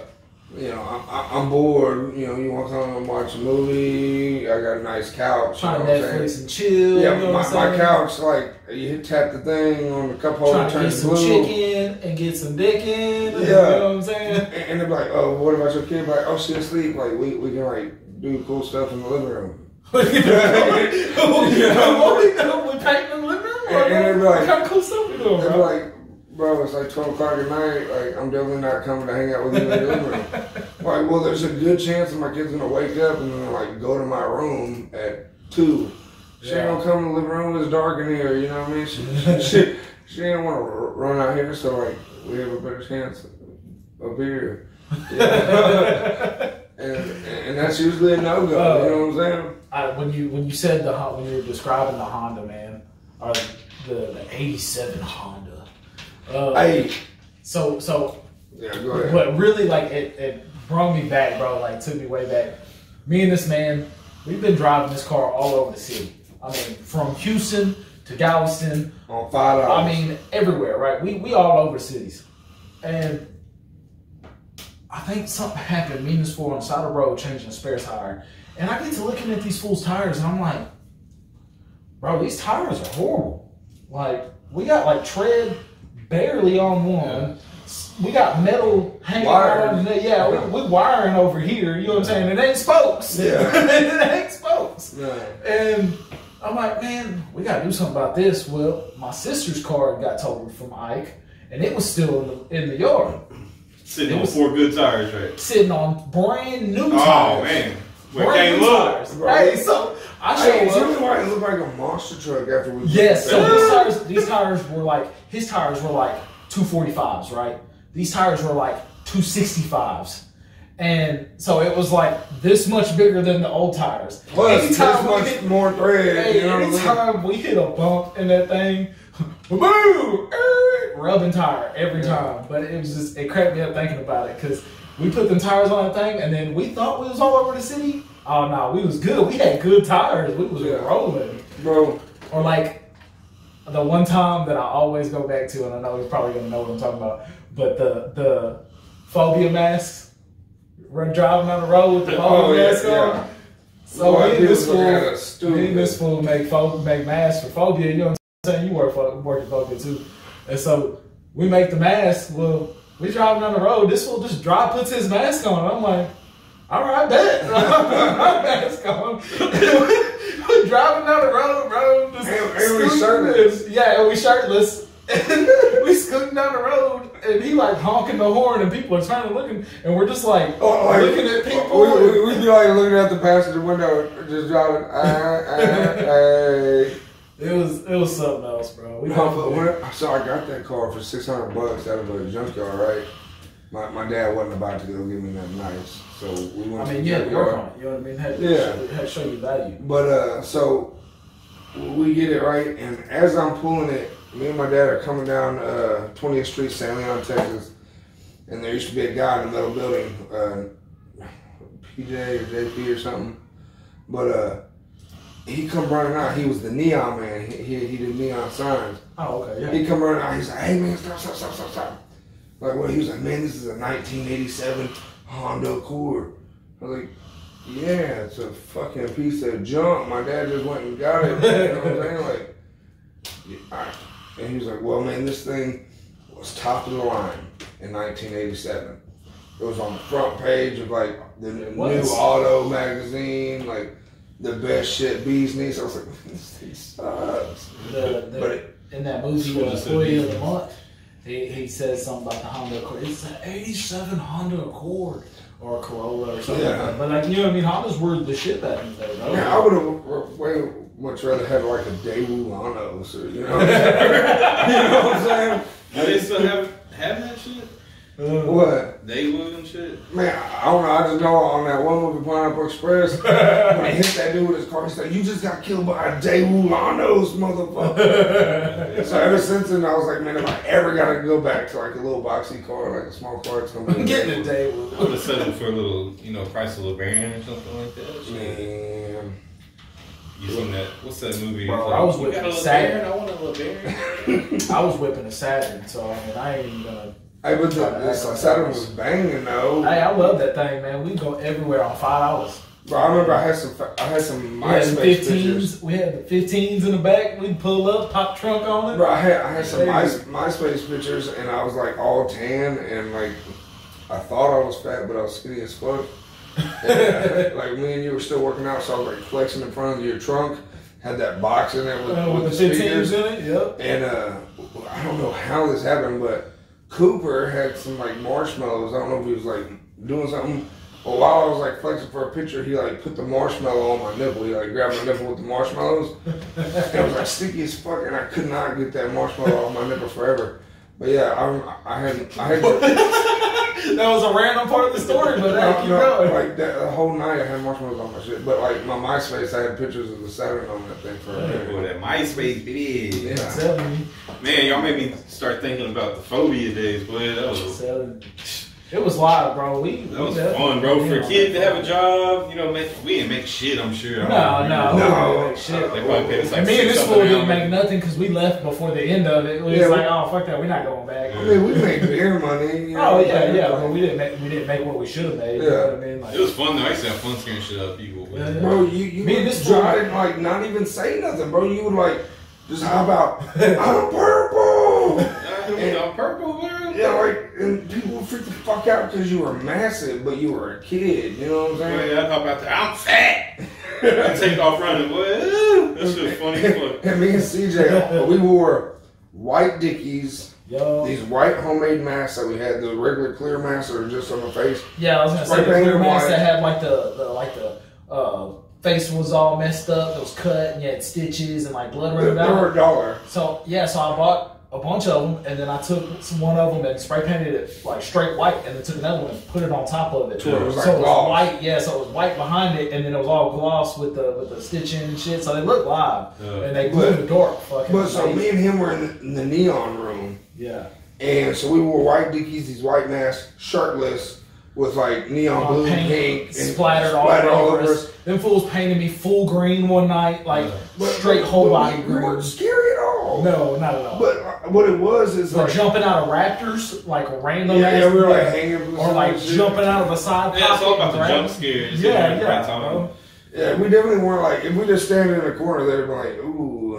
you know, I'm, I'm bored. You know, you want to come and watch a movie? I got a nice couch. You Trying know to I'm saying? Netflix and chill. Yeah, you know my, my couch, like, you hit tap the thing on the cup holder, Trying to get some blue. chicken and get some dick in. Yeah. You know what I'm saying? And, and they're like, oh, what about your kid? Like, oh, she asleep. Like, we, we can, like, do cool stuff in the living room. what [LAUGHS] we [LAUGHS] doing? We painting in the living room? And- and they're like- what kind of cool stuff we doing, bro? like, bro, it's like 12 o'clock at night. Like, I'm definitely not coming to hang out with you in the living room. [LAUGHS] Like, well, there's a good chance that my kid's gonna wake up and then, like, go to my room at 2. She Yeah. ain't gonna come in the living room, it's dark in here, you know what I mean? She, she, she, [LAUGHS] she ain't wanna r- run out here, so, like, we have a better chance up here. Yeah. [LAUGHS] and, and that's usually a no go, you know what I'm saying? I, when you when you said the when you were describing the Honda, man, or the the '87 Honda. Uh, Hey, So so yeah, go ahead. what really like it, it brought me back, bro. Like took me way back. Me and this man, we've been driving this car all over the city. I mean, from Houston to Galveston. On five dollars. I mean, everywhere, right? We we all over cities, and I think something happened. Me and this fool on the side of the road changing a spare tire, and I get to looking at these fools' tires, and I'm like, bro, these tires are horrible. Like we got like tread barely on one. We got metal hanging Wired. out. Yeah, we, we wiring over here. You know what I'm saying? It ain't spokes. Yeah. [LAUGHS] it ain't spokes. No. And I'm like, man, we gotta do something about this. Well, my sister's car got totaled from Ike, and it was still in the, in the yard, Sitting It on was- four good tires, right? sitting on brand new oh, tires. Oh man, where brand can't look. tires. Hey, so I Hey, showed tell up. me why it looked like a monster truck after we. Yes, so these tires, these tires were like his tires were like 245s, right? These tires were like 265s. And so it was like this much bigger than the old tires. Plus, this Anytime we much hit- more thread. Hey, you know what I mean? anytime we hit a bump in that thing, boo, er, rubbing tire every time. But it was just it cracked me up thinking about it because we put them tires on that thing and then we thought we was all over the city. Oh no, we was good. We had good tires. We was Yeah. rolling. Bro, Or like the one time that I always go back to, and I know he's probably gonna know what I'm talking about, but the the phobia masks. Run driving on the road with the oh, phobia oh yeah, mask on. yeah. So Boy, me and people this fool, me and this fool make pho- make masks for phobia. You know what I'm saying? You work for work at phobia too, and so we make the mask. Well, we driving down the road. This fool just drive puts his mask on. I'm like, all right, bet. [LAUGHS] my mask on. [LAUGHS] We're driving down the road, bro. Just And- and we shirtless. Yeah, and we shirtless. And [LAUGHS] we scooting down the road, and he like honking the horn, and people are turning looking, and we're just like Oh, like, looking at people. We, we, we be like looking out the passenger window, just driving. Ah, ah, hey. It was it was something else, bro. We No, but when, so I got that car for six hundred bucks out of a junkyard, right? My, my dad wasn't about to go give me that nice, so we went. I mean, you had to work on it. You know what I mean? Had to, Yeah. show, had to show you value. But uh, so we get it right, and as I'm pulling it, me and my dad are coming down uh, 20th Street, San Leon, Texas, and there used to be a guy in the metal building, uh, PJ or JP or something, but uh, he come running out. He was the neon man. He he, he did neon signs. Oh, okay, yeah. He come running out. He's like, "Hey man, stop, stop, stop, stop, stop!" Like, what? He was like, "Man, this is a 1987 Honda Accord." I was like, "Yeah, it's a fucking piece of junk. My dad just went and got it." You know what I'm saying? Like, yeah, right. and he was like, "Well, man, this thing was top of the line." in 1987. It was on the front page of like the It new auto magazine, like the best shit bees knees. I was like, this [LAUGHS] sucks. The, the, But it- in that movie, Should've uh, said Employee of the Month, he, he says something about the Honda Accord. It's an 87 Honda Accord or a Corolla or something. Yeah. Like that. But like, you know what I mean? Hondas were the shit back in the day, bro. Man, I would have way much rather had like a Daewoo Lanos or you know, you know what I'm saying? [LAUGHS] Do they still have have that shit? Uh, What? They would and shit. Man, I don't know. I just know on that one movie, Pineapple Express, [LAUGHS] when he hit that dude with his car, he's like, "You just got killed by a Daewoo Lanos, motherfucker." [LAUGHS] so ever since then, I was like, "Man, if I ever gotta go back to like a little boxy car, like a small car, it's gonna be I'm a getting a Daewoo." day I with would have settled for a little, you know, Chrysler LeBaron or something like that. Shit. Man, You seen that? What's that movie? Bro, It's I was whipping a Saturn. I want a LeBaron. [LAUGHS] I was whipping a Saturn, so I mean, I ain't even gonna. Hey, but the, the Saturn was banging though. Hey, I love that thing, man. We go everywhere on five dollars. Bro, I remember I had some, I had some We had the MySpace pictures. We had the 15s in the back. We'd pull up, pop trunk on it. Bro, I had I had some Hey. My, MySpace pictures, and I was like all tan, and like I thought I was fat, but I was skinny as fuck. And, [LAUGHS] like me and you were still working out, so I was like flexing in front of your trunk. Had that box in there with, Uh, with, with the the 15s speakers, in it, yep. and uh, I don't know how this happened, but Cooper had some like marshmallows. I don't know if he was like doing something. But while I was like flexing for a picture, he like put the marshmallow on my nipple. He like grabbed my nipple with the marshmallows. [LAUGHS] It was like sticky as fuck, and I could not get that marshmallow on my nipple forever. But yeah, I, I had I had [LAUGHS] that was a random part of the story, but hey, no, keep no, going. like that the whole night I had marshmallows on my shit. But like my MySpace, I had pictures of the Saturn on that thing for a Boy, minute. that MySpace, baby. Yeah. Selling me. Man, y'all made me start thinking about the phobia days, boy. That was Selling. It was live, bro. We that was we fun, bro. For yeah. a kid to have a job, you know, make we didn't make shit. I'm sure. No, no, we No. didn't make shit. They probably paid us like And me and this fool didn't make nothing because we left before the end of it. We was Yeah, like, oh fuck that, we're not going back. I mean, we made beer money. You oh, know, Oh yeah, like, yeah, but we didn't make we didn't make what we should have made. You know what I mean? Like, It was fun though. I used to have fun scaring shit out of people. but- Yeah. Bro, you you Me and this try fool- to like not even say nothing, bro. You would like just how about [LAUGHS] I'm purple? It was on purple, bro. Yeah, like and people would freak the fuck out because you were massive, but you were a kid. You know what I'm saying? Boy, I'd hop out there. I'm fat. I take off running, boy. Ooh, That shit funny as fuck. [LAUGHS] And me and CJ, we wore white dickies, yo, these white homemade masks that we had, the regular clear masks that are just on the face. yeah, I was gonna say the clear painted mask white. that had like the, the like the uh, face was all messed up, it was cut, and you had stitches and like blood They, running they down. were a dollar. So yeah, so I bought a bunch of them, and then I took some one of them and spray painted it like straight white, and then took another one and put it on top of it. So it was like so it was gloss. white, yeah. So it was white behind it, and then it was all gloss with the with the stitching and shit. So they looked live, Uh, and they blew but- the dark. Fucking But so amazing. me and him were in the, in the neon room. yeah, And so we wore white dickies, these white masks, shirtless, with like neon All blue, paint pink, and splattered all, splattered over us. Them fools painted me full green one night, like But- straight but- whole but body we, we green. weren't scary at all. No, not at all. But uh, what it was is We're like, jumping out of raptors, like random. yeah, yeah, we were like hanging from or like shit. jumping out of a side Yeah, it's all about the pocket jump scares. Yeah, right yeah, time. Yeah, we definitely weren't like if we just stand in the corner, they'd be like, ooh,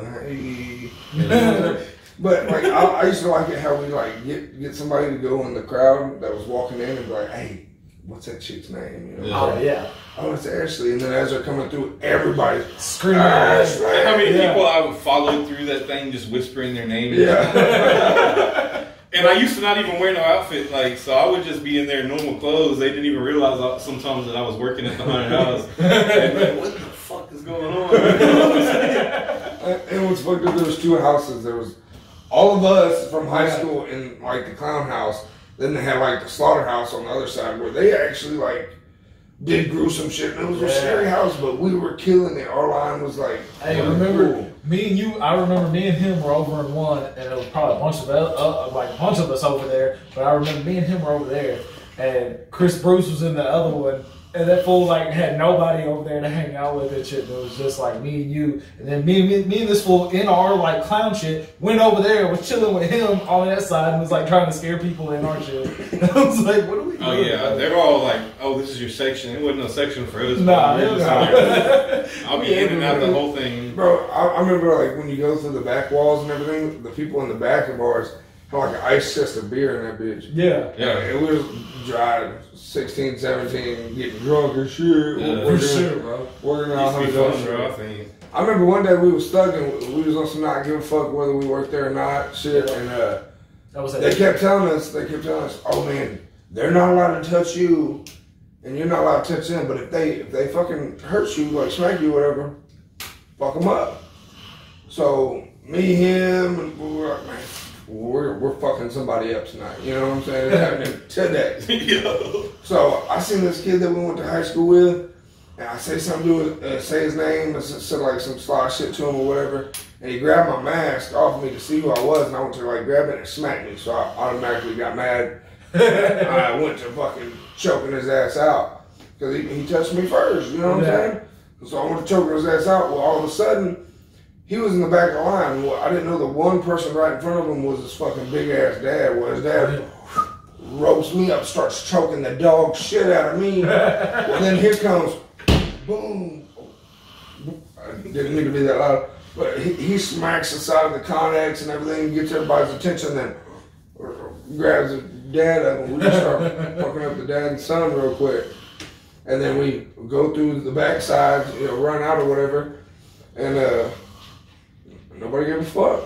hey. [LAUGHS] But like I, I used to like it how we like get get somebody to go in the crowd that was walking in and be like, hey, what's that chick's name? You know, Yeah. Oh yeah, oh, it's Ashley. And then as they're coming through, everybody, screaming. Ashley. How many Yeah. people I would follow through that thing just whispering their name? Yeah. [LAUGHS] And I used to not even wear no outfit, like so I would just be in their normal clothes. They didn't even realize I- sometimes that I was working at the haunted house. They'd like, what the fuck is going on? [LAUGHS] And and what's fucked up, there was two houses. There was all of us from high school in like the clown house. Then they had like the slaughterhouse on the other side where they actually like did gruesome shit. And it was a scary house, but we were killing it. Our line was like, Hey, remember cool. me and you? I remember me and him were over in one, and it was probably a bunch of uh, like a bunch of us over there. But I remember me and him were over there, and Chris Bruce was in the other one, and that fool like had nobody over there to hang out with and shit. It was just like me and you, and then me and me, me and this fool in our like clown shit went over there, and was chilling with him on that side, and was like trying to scare people in our shit. And [LAUGHS] I was like, what are we oh, doing? Oh yeah, they were all like, "Oh, this is your section." It wasn't no section for us. Nah, We it was just like. [LAUGHS] I'll be in and out the whole thing. Bro, I, I remember like when you go through the back walls and everything, the people in the back of ours, had like an ice chest of beer in that bitch. Yeah. Yeah, and we was driving 16, 17, getting drunk and shit. Yeah. For sure, bro. working Used out to be hundred fun, bro. I dollars. think. I remember one day we was stuck and we was on some not giving a fuck whether we worked there or not shit, and uh, That was they kept telling us, they kept telling us, oh man, they're not allowed to touch you, and you're not allowed to touch them. But if they if they fucking hurt you, like smack you, whatever, fuck them up. So me, him, and we were like, man, we're we're fucking somebody up tonight. You know what I'm saying? It's happening [LAUGHS] today. [LAUGHS] Yo. So I seen this kid that we went to high school with, and I say something to him, uh, say his name, and said like some sly shit to him or whatever, and he grabbed my mask off me to see who I was, and I went to like grab it and smack me, so I automatically got mad. [LAUGHS] I went to fucking choking his ass out because he, he touched me first. You know what Yeah. I'm saying? So I went to choking his ass out. Well, all of a sudden. He was in the back of the line. I didn't know the one person right in front of him was his fucking big ass dad. Well, his dad [LAUGHS] ropes me up, starts choking the dog shit out of me. [LAUGHS] well, then here comes, boom. I didn't mean to be that loud, but he, he smacks the side of the Connex and everything, gets everybody's attention, then grabs the dad up, and we just start [LAUGHS] fucking up the dad and son real quick. And then we go through the backside, you know, run out or whatever, and uh, nobody gave a fuck.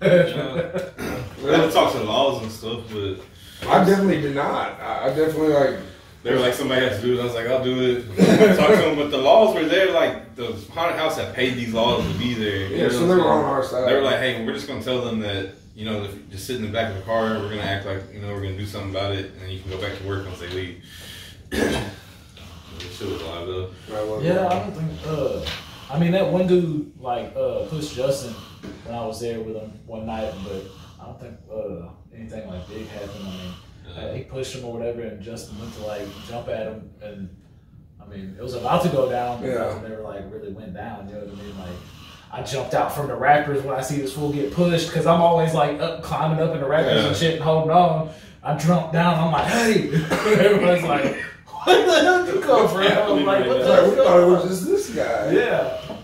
We had to talk to the laws and stuff, but I definitely did not. I, I definitely like. they were like, somebody has to do it. I was like, I'll do it. Talk to them, but the laws were there. Like the haunted house had paid these laws to be there. You Yeah, know so they were on our side. They were like, hey, we're just gonna tell them that you know, if you just sit in the back of the car, we're gonna act like you know we're gonna do something about it, and you can go back to work once they leave. [COUGHS] this shit was live though. I wasn't- Yeah, I don't think. Uh, I mean, that one dude like uh, pushed Justin when I was there with him one night, but I don't think uh, anything like big happened. I mean, uh, he pushed him or whatever, and Justin went to like jump at him, and I mean, it was about to go down, but Yeah. nothing never like really went down. You know what I mean? Like. I jumped out from the rafters when I see this fool get pushed because I'm always like up climbing up in the rafters Yeah. and shit and holding on. I jumped down. I'm like, hey, [LAUGHS] everybody's like, where the hell did you come from? I'm like, what the like, we thought it was just this guy. Yeah,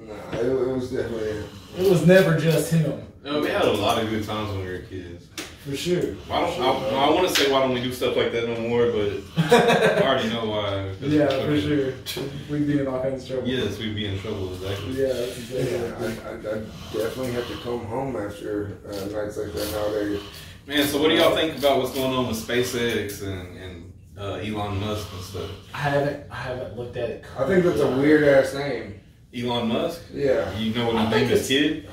Nah, it, it was definitely. it was never just him, No, we had a lot of good times when we were kids. for sure. Why don't I, I want to say why don't we do stuff like that no more? But [LAUGHS] I already know why. Yeah, for fucking- sure. We'd be in all kinds of trouble. Yes, we'd be in trouble exactly. Yeah, exactly Yeah, I, I, I definitely have to come home after uh, nights like that nowadays. Man, so what do y'all think about what's going on with SpaceX and, and uh, Elon Musk and stuff? I haven't, I haven't looked at it. I think that's a weird ass name. Elon Musk? Yeah. You know what I he think named his kid?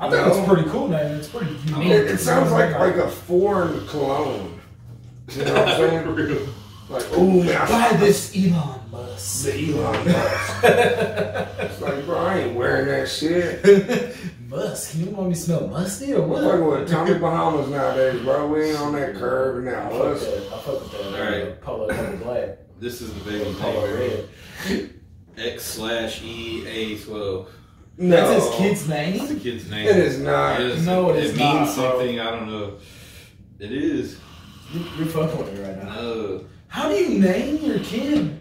I think No. it's a pretty cool name. It's pretty unique. It, it sounds like like a foreign cologne. You know what I'm saying? [LAUGHS] Like, ooh man, Buy this Elon Musk. the Elon Musk. [LAUGHS] It's like, bro, I ain't wearing that shit. [LAUGHS] Musk. You want me to smell musty or what? We're fucking with Tommy Bahamas nowadays, bro. We ain't on that curve and I that fuck with that. I fuck with that. All right. uh, Polo black. This is the baby Polo name. red. X slash E A twelve. No, That's his kid's name. The name. kid's name. It is not. Yes, No, it it is means not, bro. something. I don't know. It is. You- You're fucking with me right now. No. How do you name your kid?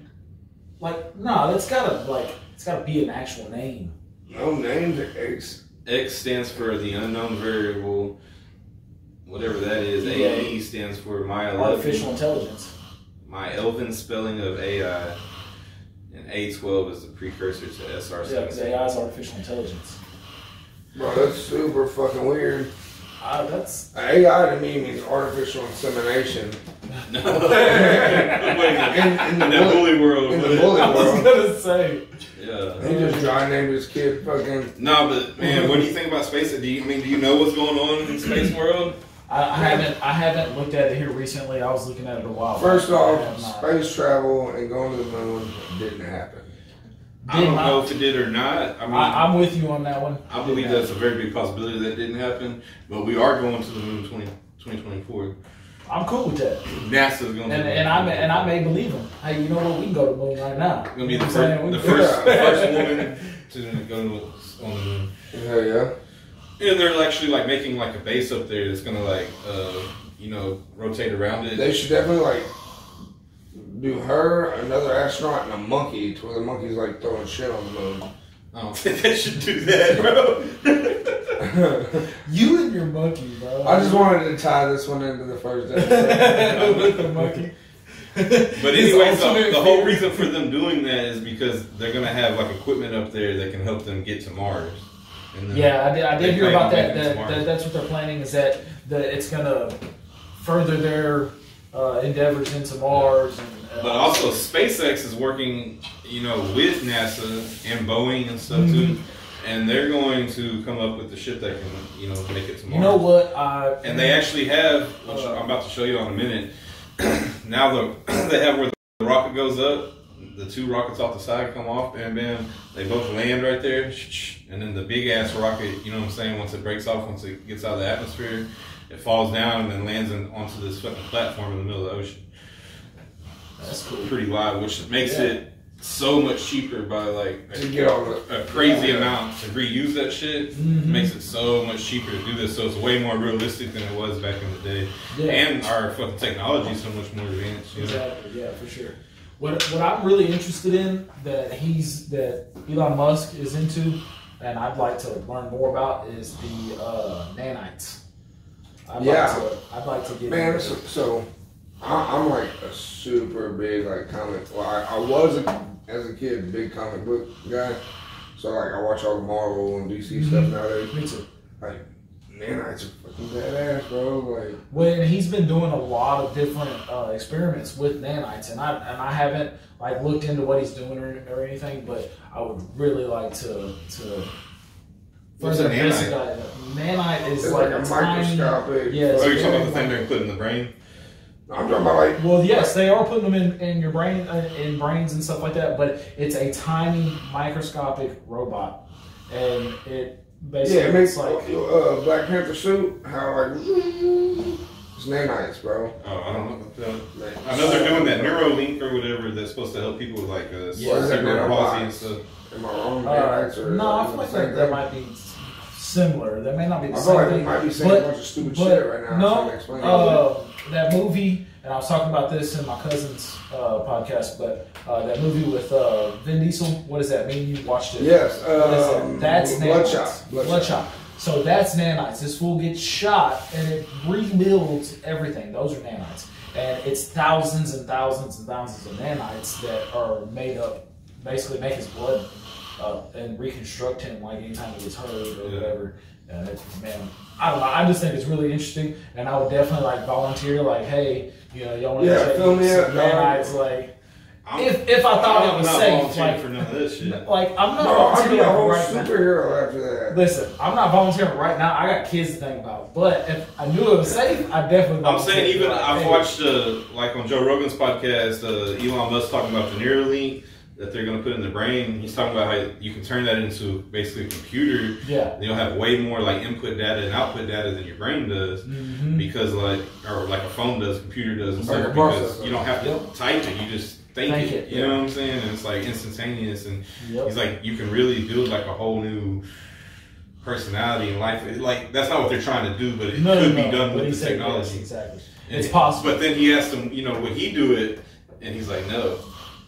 Like, nah, that's gotta like, it's gotta be an actual name. No names are X. X stands for the unknown variable. Whatever that is. Yeah. AE stands for my Artificial Elven, intelligence. my Elven spelling of AI. And A12 is the precursor to Yeah, because AI is artificial intelligence. Bro, that's super fucking weird. Uh, that's AI to me means artificial insemination. [LAUGHS] No. Wait, In, in, the, that bully, bully world. in the but- bully I was world, gonna say. Yeah. he just dry named his kid fucking. No, but man, what do you think about space? Do you I mean do you know what's going on in space world? I, I haven't I haven't looked at it here recently. I was looking at it a while. First off, space travel and going to the moon didn't happen. I don't Did know if it did or not. I mean, I, I'm with you on that one. I believe that's a very big possibility that didn't happen. But we are going to the moon 20, 2024. I'm cool with that. NASA's going And, to and I may, and I may believe him. Hey, you know what? We can go to the moon right now. Gonna be the know first, saying? the We- first, the first woman [LAUGHS] to go to- on the moon. Hell yeah. And they're actually like making like a base up there that's gonna like, uh, you know, rotate around it. They should definitely like do her, another astronaut, and a monkey to where the monkey's like throwing shit on the moon. I don't think they should do that, bro. [LAUGHS] You and your monkey, bro. I just wanted to tie this one into the first [LAUGHS] episode. with the monkey. [LAUGHS] But His anyway, so the whole reason for them doing that is because they're gonna have like equipment up there that can help them get to Mars. And Yeah, I did. I did hear about that. That, that. That's what they're planning. Is that that it's gonna further their uh, endeavors into Mars and. and But also, SpaceX is working, you know, with NASA and Boeing and stuff Mm-hmm. too, and they're going to come up with the ship that can, you know, make it to Mars. You know what? I And they actually have, which Uh, I'm about to show you in a minute. [CLEARS THROAT] now the [CLEARS THROAT] they have where the rocket goes up. The two rockets off the side come off, bam, bam. They both land right there, and then the big ass rocket, you know what I'm saying? Once it breaks off, once it gets out of the atmosphere, it falls down and then lands in, onto this fucking platform in the middle of the ocean. That's cool. Pretty wild, which makes Yeah. it so much cheaper by like to get all the a crazy Yeah. amount to reuse that shit Mhm. makes it so much cheaper to do this. So it's way more realistic than it was back in the day. Yeah. And our fucking technology is so much more advanced. You know? Exactly. Yeah, for sure. What what I'm really interested in that he's that Elon Musk is into, and I'd like to learn more about is the uh, nanites. I'd Yeah. Like to, I'd like to get Man, so, so I, I'm like a super big like comic. Well, I, I was a, as a kid big comic book guy. So like I watch all the Marvel and DC stuff Mhm. nowadays. Me too. Like nanites are fucking badass, bro. Like When he's been doing a lot of different uh, experiments with nanites, and I and I haven't like looked into what he's doing or, or anything, but I would really like to to. What's a further nanite? investigate. Nanite is it's like, like, a tiny- microscopic. Yes. Oh, you're talking about the thing they're putting in the brain? I'm talking about like Well, yes, they are putting them in, in your brain, uh, in brains and stuff like that. But it's a tiny microscopic robot, and it basically yeah, it makes like uh, Black Panther suit. How like it's nanites, bro. Oh, I don't know about that. Man. I know they're doing that Neuralink or whatever that's supposed to help people with like uh, Yeah. What is cerebral palsy and stuff. Am I wrong? uh, no, I is feel it like that, that might be similar. That may not be the I same like thing. we might be saying but- a bunch of stupid but shit right now. no, trying explain it. Uh, that movie, and I was talking about this in my cousin's uh, podcast, but uh, that movie with uh, Vin Diesel. What does that mean? You watched it? yes, What is it? um, That's nanites. bloodshot. Bloodshot. So that's nanites. This fool gets shot and it rebuilds everything. Those are nanites. And it's thousands and thousands and thousands of nanites that are made up, basically make his blood uh, and reconstruct him like anytime he gets hurt or Yeah. whatever. And it, man, I don't know. I just think it's really interesting. And I would definitely like volunteer, like, hey, you know, y'all want to Yeah, check fill me up, dog. Like, I'm, if, if I thought it I'm was not safe, like, for none of this shit. like I'm not be volunteering a whole right now. superhero after that. Listen, I'm not volunteering right now. I got kids to think about. But if I knew it was safe, I definitely. I'm saying even I've watched uh, like on Joe Rogan's podcast, uh, Elon Musk talking about the Neuralink that they're gonna put in the brain. He's talking about how you can turn that into basically a computer. Yeah. You'll have way more like input data and output data than your brain does. hmm because like or like a phone does, computer does, and Like stuff. Because you don't have to Yep. type it; you just think, Think it. it, You yeah. know what I'm saying? And it's like instantaneous, and Yep. he's like, you can really build like a whole new personality in life. It- Like that's not what they're trying to do, but it No, could no, be done with the said yes, technology. exactly. And- It's possible. But then he asked him, you know, would he do it? And he's like, no.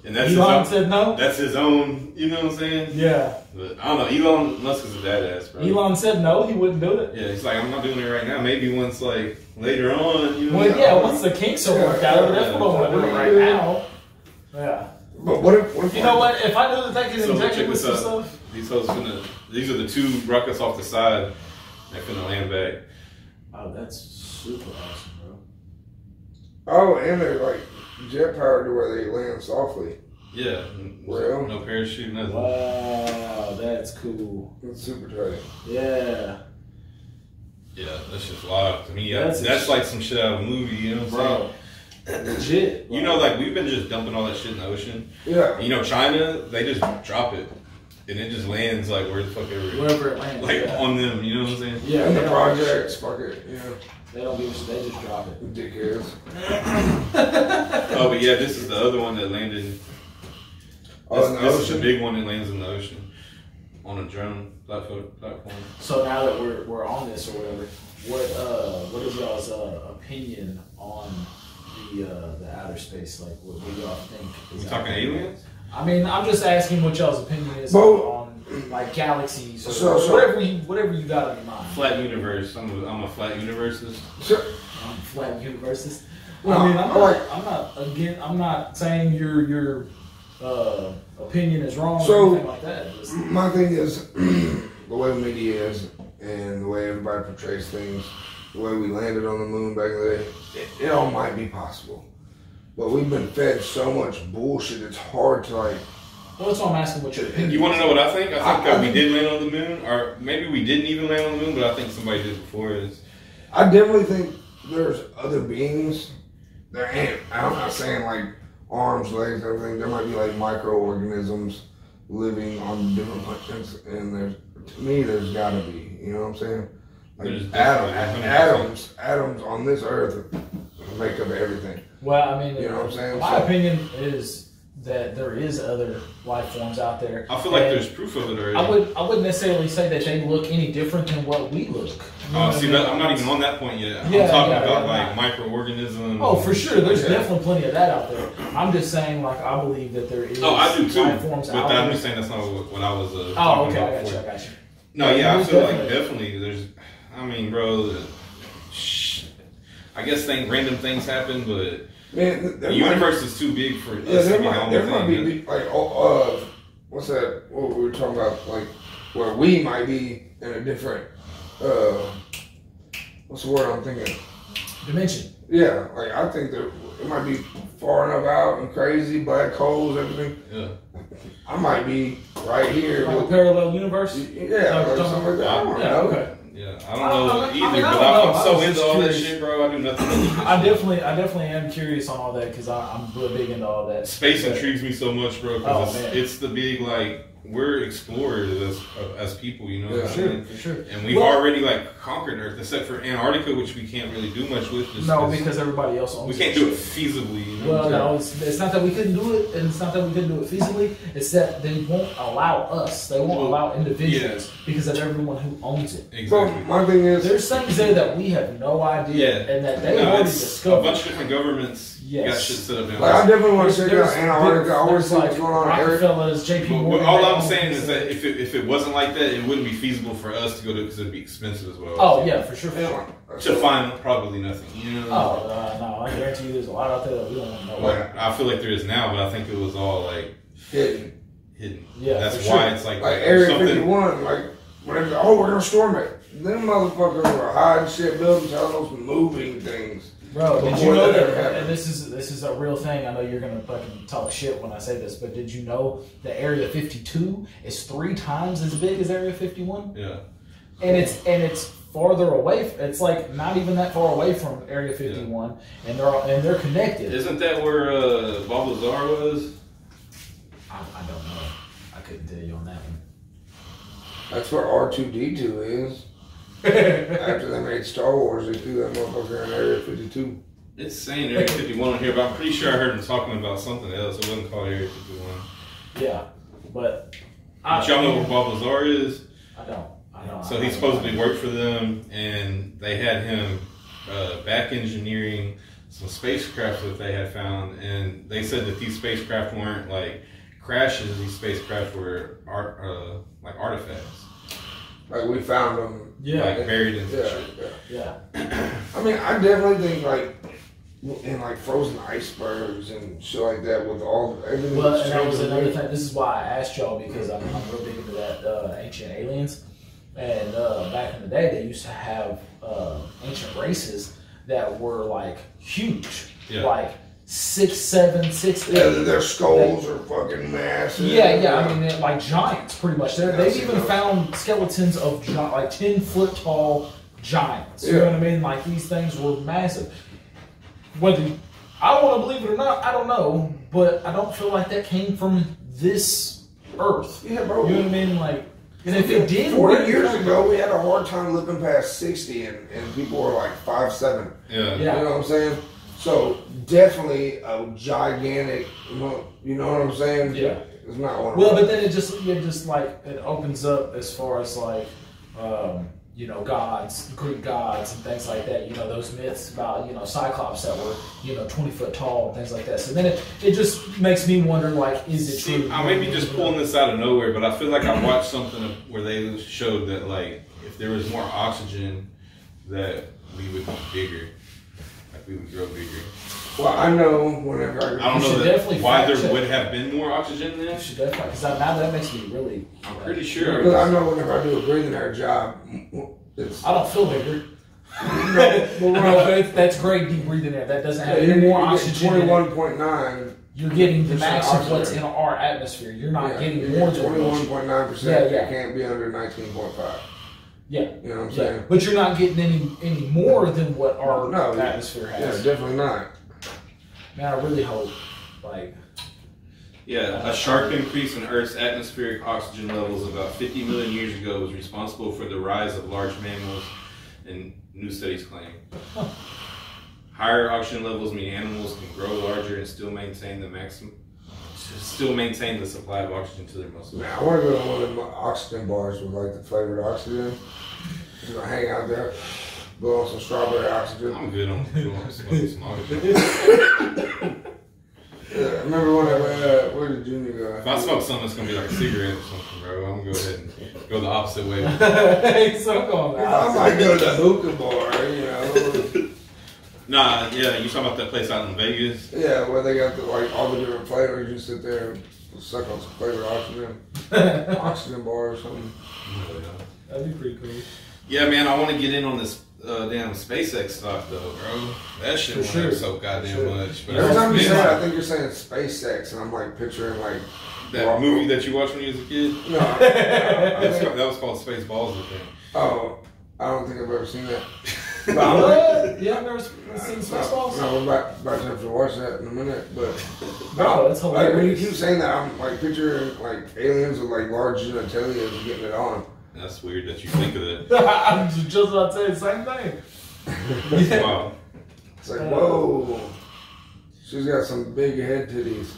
And that's Elon his own, said no. that's his own. You know what I'm saying? Yeah. But I don't know. Elon Musk is a badass, bro. Elon said no. He wouldn't do it. Yeah, he's like, I'm not doing it right now. Maybe once like later on. You know? Well, yeah. Once the kinks are worked out, that's what I want to do right now. Yeah. But what if, what if You know what? If I knew that they could So inject check with some stuff. These hoes finna. These are the two rockets off the side. They're finna land back. Oh, that's super awesome, bro. Oh, and they're like jet powered to where they land softly. Yeah. Well. No parachute, nothing. Wow, that's cool. It's super tight. Yeah, Yeah, that's just wild to me. That's That's, like some shit out of a movie. You know what I'm bro. Legit. You know, like we've been just dumping all that shit in the ocean. Yeah. You know, China, they just drop it, and it just lands like where the fuck ever, wherever it lands. like yeah. on them. You know what I'm saying? yeah, and the don't- projects, fuck it. Yeah. They don't give a shit. They just drop it. Dickheads. [LAUGHS] Oh, but yeah, this is the other one that landed. This, Oh, in the this is the ocean? big one that lands in the ocean on a drone platform. platform. So now that we're, we're on this or whatever, what uh what is y'all's uh, opinion on the uh, the outer space? Like, what, what do y'all think? We talking out aliens? I mean, I'm just asking what y'all's opinion is Well, on like galaxies or So- so- whatever you whatever you got on your mind. Flat universe. I'm a, I'm a flat universalist. So, Um, flat universes. No, I mean, I'm I not, like- I'm not again. I'm not saying your your uh, opinion is wrong So- or anything like that. Just- my thing is [CLEARS THROAT] the way the media is and the way everybody portrays things, the way we landed on the moon back in the day, it, it all might be possible. But we've been fed so much bullshit, it's hard to like. Well, that's why I'm asking what your opinion. You want to know what I think? I think I- that I we did land on the moon, or maybe we didn't even land on the moon, but I think somebody did before us. I definitely think there's other beings. There ain't. I'm not saying like arms, legs, everything. There might be like microorganisms living on different planets, and there's to me there's got to be. You know what I'm saying? Like There's atom, definitely 100%. atoms, atoms on this earth make up everything. Well, I mean, You know what I'm saying? My So- opinion is that there is other life forms out there. I feel like And there's proof of it already. I would I wouldn't necessarily say that they look any different than what we look. You know Oh, see, that, I'm not even on that point yet. I'm talking yeah, about yeah, like yeah. microorganisms. Oh, for sure. There's Yeah. definitely plenty of that out there. I'm just saying, like, I believe that there is Oh, I do too. life But forms out I'm just saying that's not what, what I was. Uh, Oh, okay, I got you, I got you. No, yeah, I feel like definitely- definitely there's. I mean, bro, the, I guess thing, random things happen, but Man, the there might, universe is too big for yeah, us to there be the might, only there might thing. be like oh, uh, what's that? What we were talking about? Like where we might be in a different. uh What's the word I'm thinking? Dimension. Yeah, like I think that it might be far enough out and crazy, black holes, everything. yeah. I might be right here. Like a parallel universe. yeah, like something like that. I don't Yeah, know. okay. Yeah, I I- don't know I- I either, mean, I but don't I'm, know. I'm I so into just all that shit, bro. I do nothing. but look [LAUGHS] at I shit. definitely, I definitely am curious on all that because I'm real big into all that. Space But- intrigues me so much, bro. Oh, Because man. it's, it's the big like we're explorers as as people, you know. Yeah. what I'm Sure, for sure. And we've Well- already like conquered Earth, except for Antarctica, which we can't really do much with. Just No, 'cause because everybody else owns it. we can't do it feasibly. You know? Well, no, it's, it's not that we couldn't do it, and it's not that we couldn't do it feasibly. It's that they won't allow us. They won't Well, allow individuals because of everyone who owns it. So exactly. my thing is, There's things there that we have no idea, Yeah. and that they No, already it's a bunch of different governments Yes. got shit set up down like, I definitely want to check out There's- Antarctica. I want to there's see what's going on Area. Rockefellers, JP Well, Morgan. all I'm saying is that if it, if it wasn't like that, it wouldn't be feasible for us to go to because it'd be expensive as well. Oh yeah, for sure. For sure. To find probably nothing, you know. Oh uh, no, I guarantee you, there's a lot out there that we don't know. Like I feel like there is now, but I think it was all like hidden. hidden. Yeah, that's for why sure. it's like, Like there's Area something. 51, like whenever, oh, we're gonna storm it. Them motherfuckers were hiding shit, building tunnels, moving things. Bro, did you know that that? And this is this is a real thing. I know you're gonna fucking talk shit when I say this, but did you know that Area 52 is three times as big as Area 51? Yeah, And it's and it's farther away. It's like not even that far away from Area 51, and they're all, and they're connected. isn't that where uh, Bob Lazar was? I, I don't know. I couldn't tell you on that one. That's where R2D2 is. After they made Star Wars, they threw that motherfucker in Area 52. It's saying Area 51 on here, but I'm pretty sure I heard him talking about something else. It wasn't called Area 51. Yeah, but I, but y'all know where Bob Lazar is? I don't. I don't. So I he don't supposedly worked for them, and they had him uh, back engineering some spacecraft that they had found, and they said that these spacecraft weren't like crashes; these spacecraft were art, uh, like artifacts, Like we found them. Yeah, like buried in some Yeah, shit. yeah. I mean, I definitely think like in like frozen icebergs and shit like that with all everything. Well, that's and that was another thing. This is why I asked y'all because I'm, I'm real big into that uh, ancient aliens. And uh, back in the day, they used to have uh, ancient races that were like huge, Yeah. like six, seven, six, eight. Yeah, their skulls are fucking massive. Yeah, yeah. I mean, they're like giants, pretty much. They're, they've even those. found skeletons of gi- like ten foot tall giants. You know what I mean? Like these things were massive. Whether I want to believe it or not, I don't know. But I don't feel like that came from this Earth. yeah, bro. You know what I mean? Like, and if it did, Forty years ago, we had a hard time looking past sixty, and, and people were like five seven. Yeah. Yeah. You know what I'm saying? So definitely a gigantic. You know what I'm saying? Yeah. It's not one. Well, but then it just it just like it opens up as far as like um, you know, gods, Greek gods, and things like that. You know, those myths about you know Cyclops that were you know twenty foot tall and things like that. So then it, it just makes me wonder, like, is it See, true? I may be just pulling this out of nowhere, but I feel like I watched something where they showed that like if there was more oxygen, that we would be bigger, like we would grow bigger. Well, I know whenever I, I don't know that definitely why there check. would have been more oxygen You then. should definitely, because now that makes me really. I'm pretty sure. because I know whenever I do a breathing air job, mm, it's I don't feel bigger. [LAUGHS] no, [LAUGHS] but when No, I, but that's great deep breathing air. That doesn't have yeah, any more oxygen. twenty-one point nine. You're getting the max of what's in our atmosphere. You're not getting more than twenty-one point nine percent. Yeah, yeah. It can't be under nineteen point five. Yeah. You know what I'm Yeah, saying? but you're not getting any any more than what our No, yeah. atmosphere Yeah, has. definitely not. Man, I really hope, like, Yeah, a sharp increase in Earth's atmospheric oxygen levels about 50 million years ago was responsible for the rise of large mammals, and new studies claim. [LAUGHS] Higher oxygen levels mean animals can grow larger and still maintain the maximum, still maintain the supply of oxygen to their muscles. Man, I want to go to one of them oxygen bars with like the flavored oxygen. Just gonna hang out there, blow on some strawberry oxygen. I'm good on on smoking some oxygen. Yeah, remember when I went, uh, where did Junior go? If I smoke something that's gonna be like a cigarette or something, bro, I'm gonna go ahead and go the opposite way. [LAUGHS] hey, so I'm going I might go to the hookah bar, you know. Nah, yeah, you talking about that place out in Vegas? yeah, where they got the, like all the different flavors. You sit there and suck on some flavored oxygen, [LAUGHS] oxygen bar or something. That'd be pretty cool. Yeah, man, I want to get in on this uh, damn SpaceX stuff though, bro. That shit For went sure. so goddamn sure. much. But Every time you say it, I think you're saying SpaceX, and I'm like picturing like that movie that you watched when you was a kid. no. I That's think- called- that was called Spaceballs, I think. oh, I don't think I've ever seen that. [LAUGHS] But I'm What? Yeah, I've never seen no, Spaceballs. no, we're about, about to have to watch that in a minute. But Bro, that's like when you keep saying that, I'm like picturing like aliens with like large genitalia getting it on. That's weird that you think of it. [LAUGHS] I'm just about to say the same thing. [LAUGHS] Wow. It's like whoa, she's got some big head titties.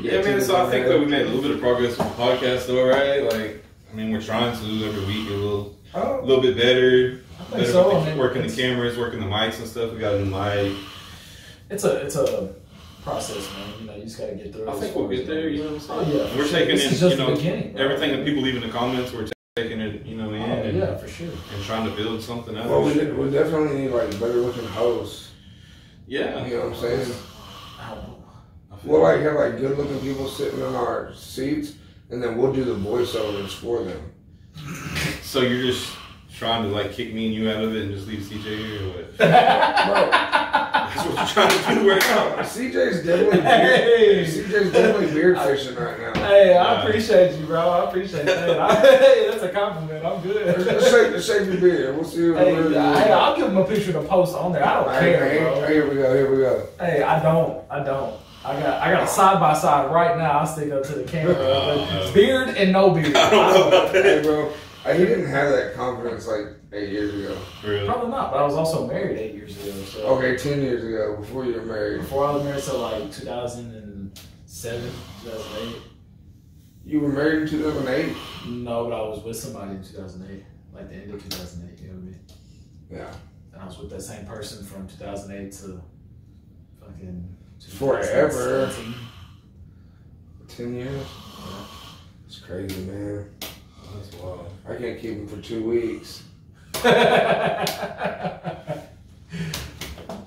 Yeah, man. So I think that we made a little bit of progress with the podcast, though, right? Like, I mean, we're trying to every week a little, oh. a Oh, little bit better. I think Better so. with I the- mean, working the cameras, working the mics and stuff. We got a new mic. It's a it's a process, man. You know, you just gotta get through. it I think we'll get there. You know what Oh I'm saying? Oh, yeah, We're taking this in, is just you know, the beginning. bro. Everything that people leave in the comments, we're taking it, you know, in Oh, and, yeah, for sure. and trying to build something out. Well, of we, it. did, we definitely need like better looking hosts. Yeah. You know what I'm saying? I don't know. I feel We'll like have like good looking people sitting in our seats, and then we'll do the voiceovers for them. So you're just trying to like kick me and you out of it and just leave CJ here or what? [LAUGHS] That's what you're trying to do right now. CJ's definitely Hey. CJ's definitely beard fishing right now. Hey, I Nah. appreciate you, bro. I appreciate that. [LAUGHS] I, hey, that's a compliment. I'm Just good. shake, shake your beard. We'll see. Hey, what hey, I'll give him a picture to post on there. I don't Hey, care, hey, bro. hey, here we go. Here we go. Hey, I don't. I don't. I got I got a side by side right now. I'll stick up to the camera. [LAUGHS] Oh, but beard and no beard. [LAUGHS] I don't know about Hey, that. bro. Uh, hey, he didn't have that confidence like eight years ago. Really? Probably not, but I was also married eight years ago. So Okay, ten years ago, before you were married. before I was married, so like 2007, 2008. You were married in 2008. No, but I was with somebody in 2008, like the end of 2008. You know what I mean? Yeah. And I was with that same person from 2008 to fucking Forever. 2017. Ten years. It's crazy, man. That's wild. I can't keep him for two weeks. [LAUGHS]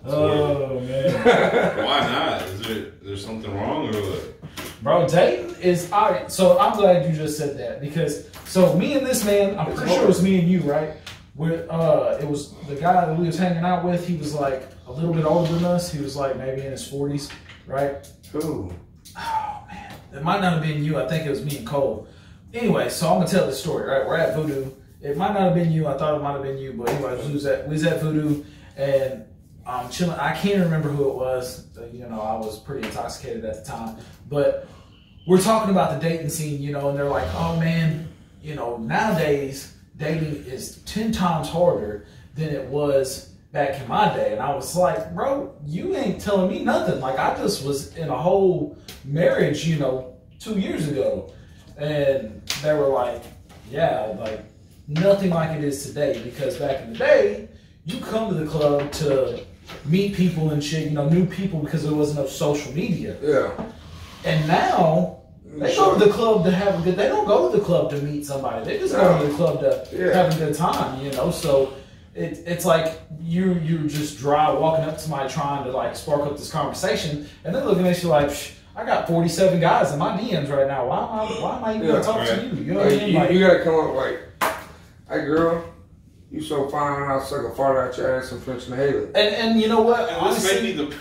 oh man, [LAUGHS] Why not? Is there is there something wrong or what? bro, dating is all right. So I'm glad you just said that because so me and this man, I'm pretty sure it was me and you, right? With uh, it was the guy that we was hanging out with. He was like a little bit older than us. He was like maybe in his 40s, right? Who? Oh man, it might not have been you. I think it was me and Cole. Anyway, so I'm gonna tell the story. Right, we're at Voodoo. It might not have been you. I thought it might have been you, but anyway, we was at we was at Voodoo and I'm um chilling. I can't remember who it was. Uh, You know, I was pretty intoxicated at the time, but we're talking about the dating scene. You know, and they're like, "Oh man, you know, nowadays dating is ten times harder than it was." Back in my day, and I was like, bro, you ain't telling me nothing. Like, I just was in a whole marriage, you know, two years ago. And they were like, yeah, like nothing like it is today. Because back in the day, you come to the club to meet people and shit, you know, new people because there wasn't no social media. Yeah. And now they go to the club to have a good. They don't go to the club to meet somebody. They just go to the club to Yeah. have a good time. You know, so it, it's like you you just dry walking up to somebody trying to like spark up this conversation, and they're looking at you like. Psh, I got 47 guys in my DMs right now. Why am I, why am I even Yeah, gonna talk to you? You know what I mean? you, Like, you gotta come up like, hey girl, you so fine, I'll suck a fart out your ass and French and Haley. and, and you know what? And this may be the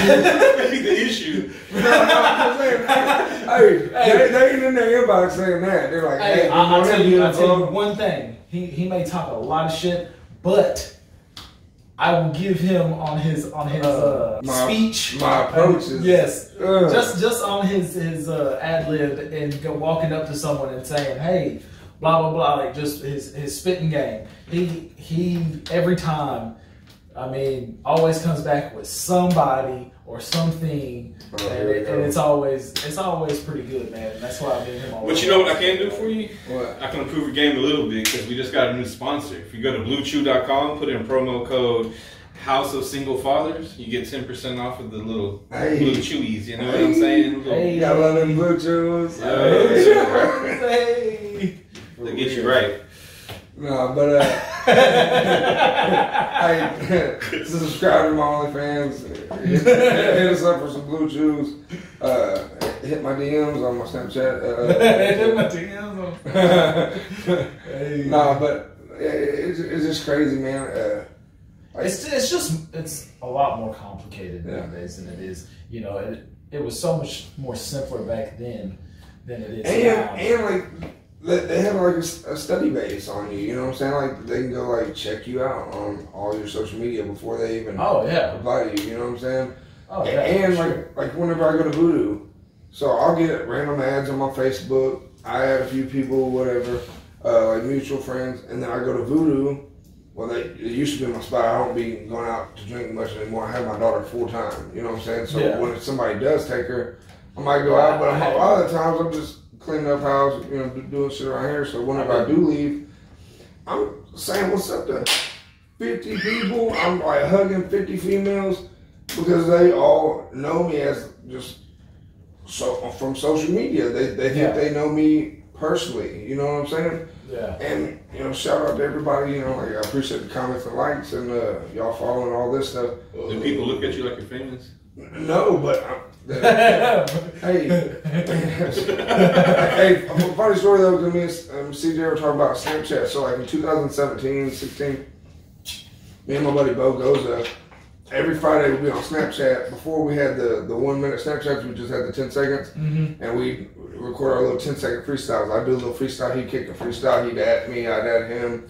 this be the issue. No, no, I'm saying, hey, they, they ain't in their inbox saying that. They're like, hey, Hey, I, I'll good tell you, I'll tell you one thing. He he may talk a lot of shit, but I will give him on his on his uh, My- speech. my approach is- yes, Ugh. just just on his his uh, ad lib and go walking up to someone and saying, "Hey, blah blah blah," like just his his spitting game. He he every time. I mean, always comes back with somebody or something, Oh, and, it, and it's always it's always pretty good, man. That's why I mean him. always- But you know what I can do for you? What? I can improve your game a little bit because we just got a new sponsor. If you go to bluechew.com, put in promo code House of Single Fathers, you get 10% off of the little Hey. blue chewies. You know what I'm saying? Little- Hey. You got love them blue chews. Yeah. Hey. [LAUGHS] They get you right. No, but uh, hey, subscribe to my OnlyFans. Hit, hit us up for some blue chews. Uh, hit my DMs on my Snapchat. Uh, [LAUGHS] Hey. [LAUGHS] nah, but it's, it's just crazy, man. Uh, It's it's just it's a lot more complicated Yeah. nowadays than it is. You know, it it was so much more simpler back then than it is and now. and like they, have like a, study base on you. You know what I'm saying? Like they can go like check you out on all your social media before they even oh yeah, to you. You know what I'm saying? oh yeah, and like sure. like whenever I go to Voodoo, so I'll get random ads on my Facebook. I add a few people, whatever, uh, like mutual friends, and then I go to Voodoo. Well, they, it used to be my spot. I don't be going out to drink much anymore. I have my daughter full time. You know what I'm saying? So Yeah. when somebody does take her, I might go out. But a lot of times I'm just cleaning up house, you know, doing shit around here. So whenever I do leave, I'm saying what's up to 50 people. I'm like hugging 50 females because they all know me as just so from social media. They they think Yeah. they know me personally. You know what I'm saying? yeah. And you know, shout out to everybody. You know, like I appreciate the comments and likes and uh, y'all following all this stuff. Do people look at you like you're famous? No, but uh, [LAUGHS] hey, [LAUGHS] hey, funny story though. To me, and um, CJ were talking about Snapchat. So like in 2017, 16, me and my buddy Bo Goza, every Friday we'd be on Snapchat. Before we had the the one minute Snapchats, we just had the 10 seconds, Mm-hmm. and we record our little 10 second freestyles. I'd do a little freestyle. he'd kick a freestyle. He'd at me. I'd at him.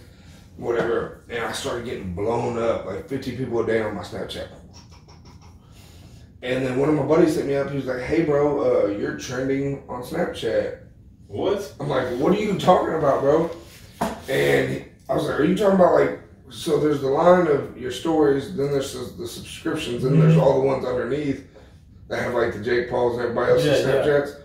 Whatever, and I started getting blown up like 50 people a day on my Snapchat. And then one of my buddies hit me up. He was like, "Hey, bro, uh, you're trending on Snapchat." What? I'm like, "What are you talking about, bro?" And I was like, "Are you talking about like?" So there's the line of your stories, then there's the, the subscriptions, and there's all the ones underneath that have like the Jake Pauls and everybody else's Yeah, yeah. Snapchats.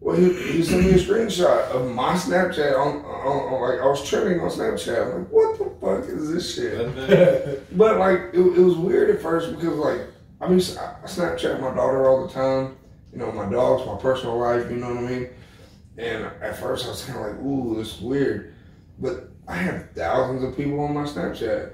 Well, he, he sent me a screenshot of my Snapchat on, on, on like I was trending on Snapchat. I'm like, what the fuck is this shit? But like, it, it was weird at first because like, I mean, I Snapchat my daughter all the time. You know, my dogs, my personal life. You know what I mean? And at first, I was kind of like, ooh, this is weird. But I have thousands of people on my Snapchat.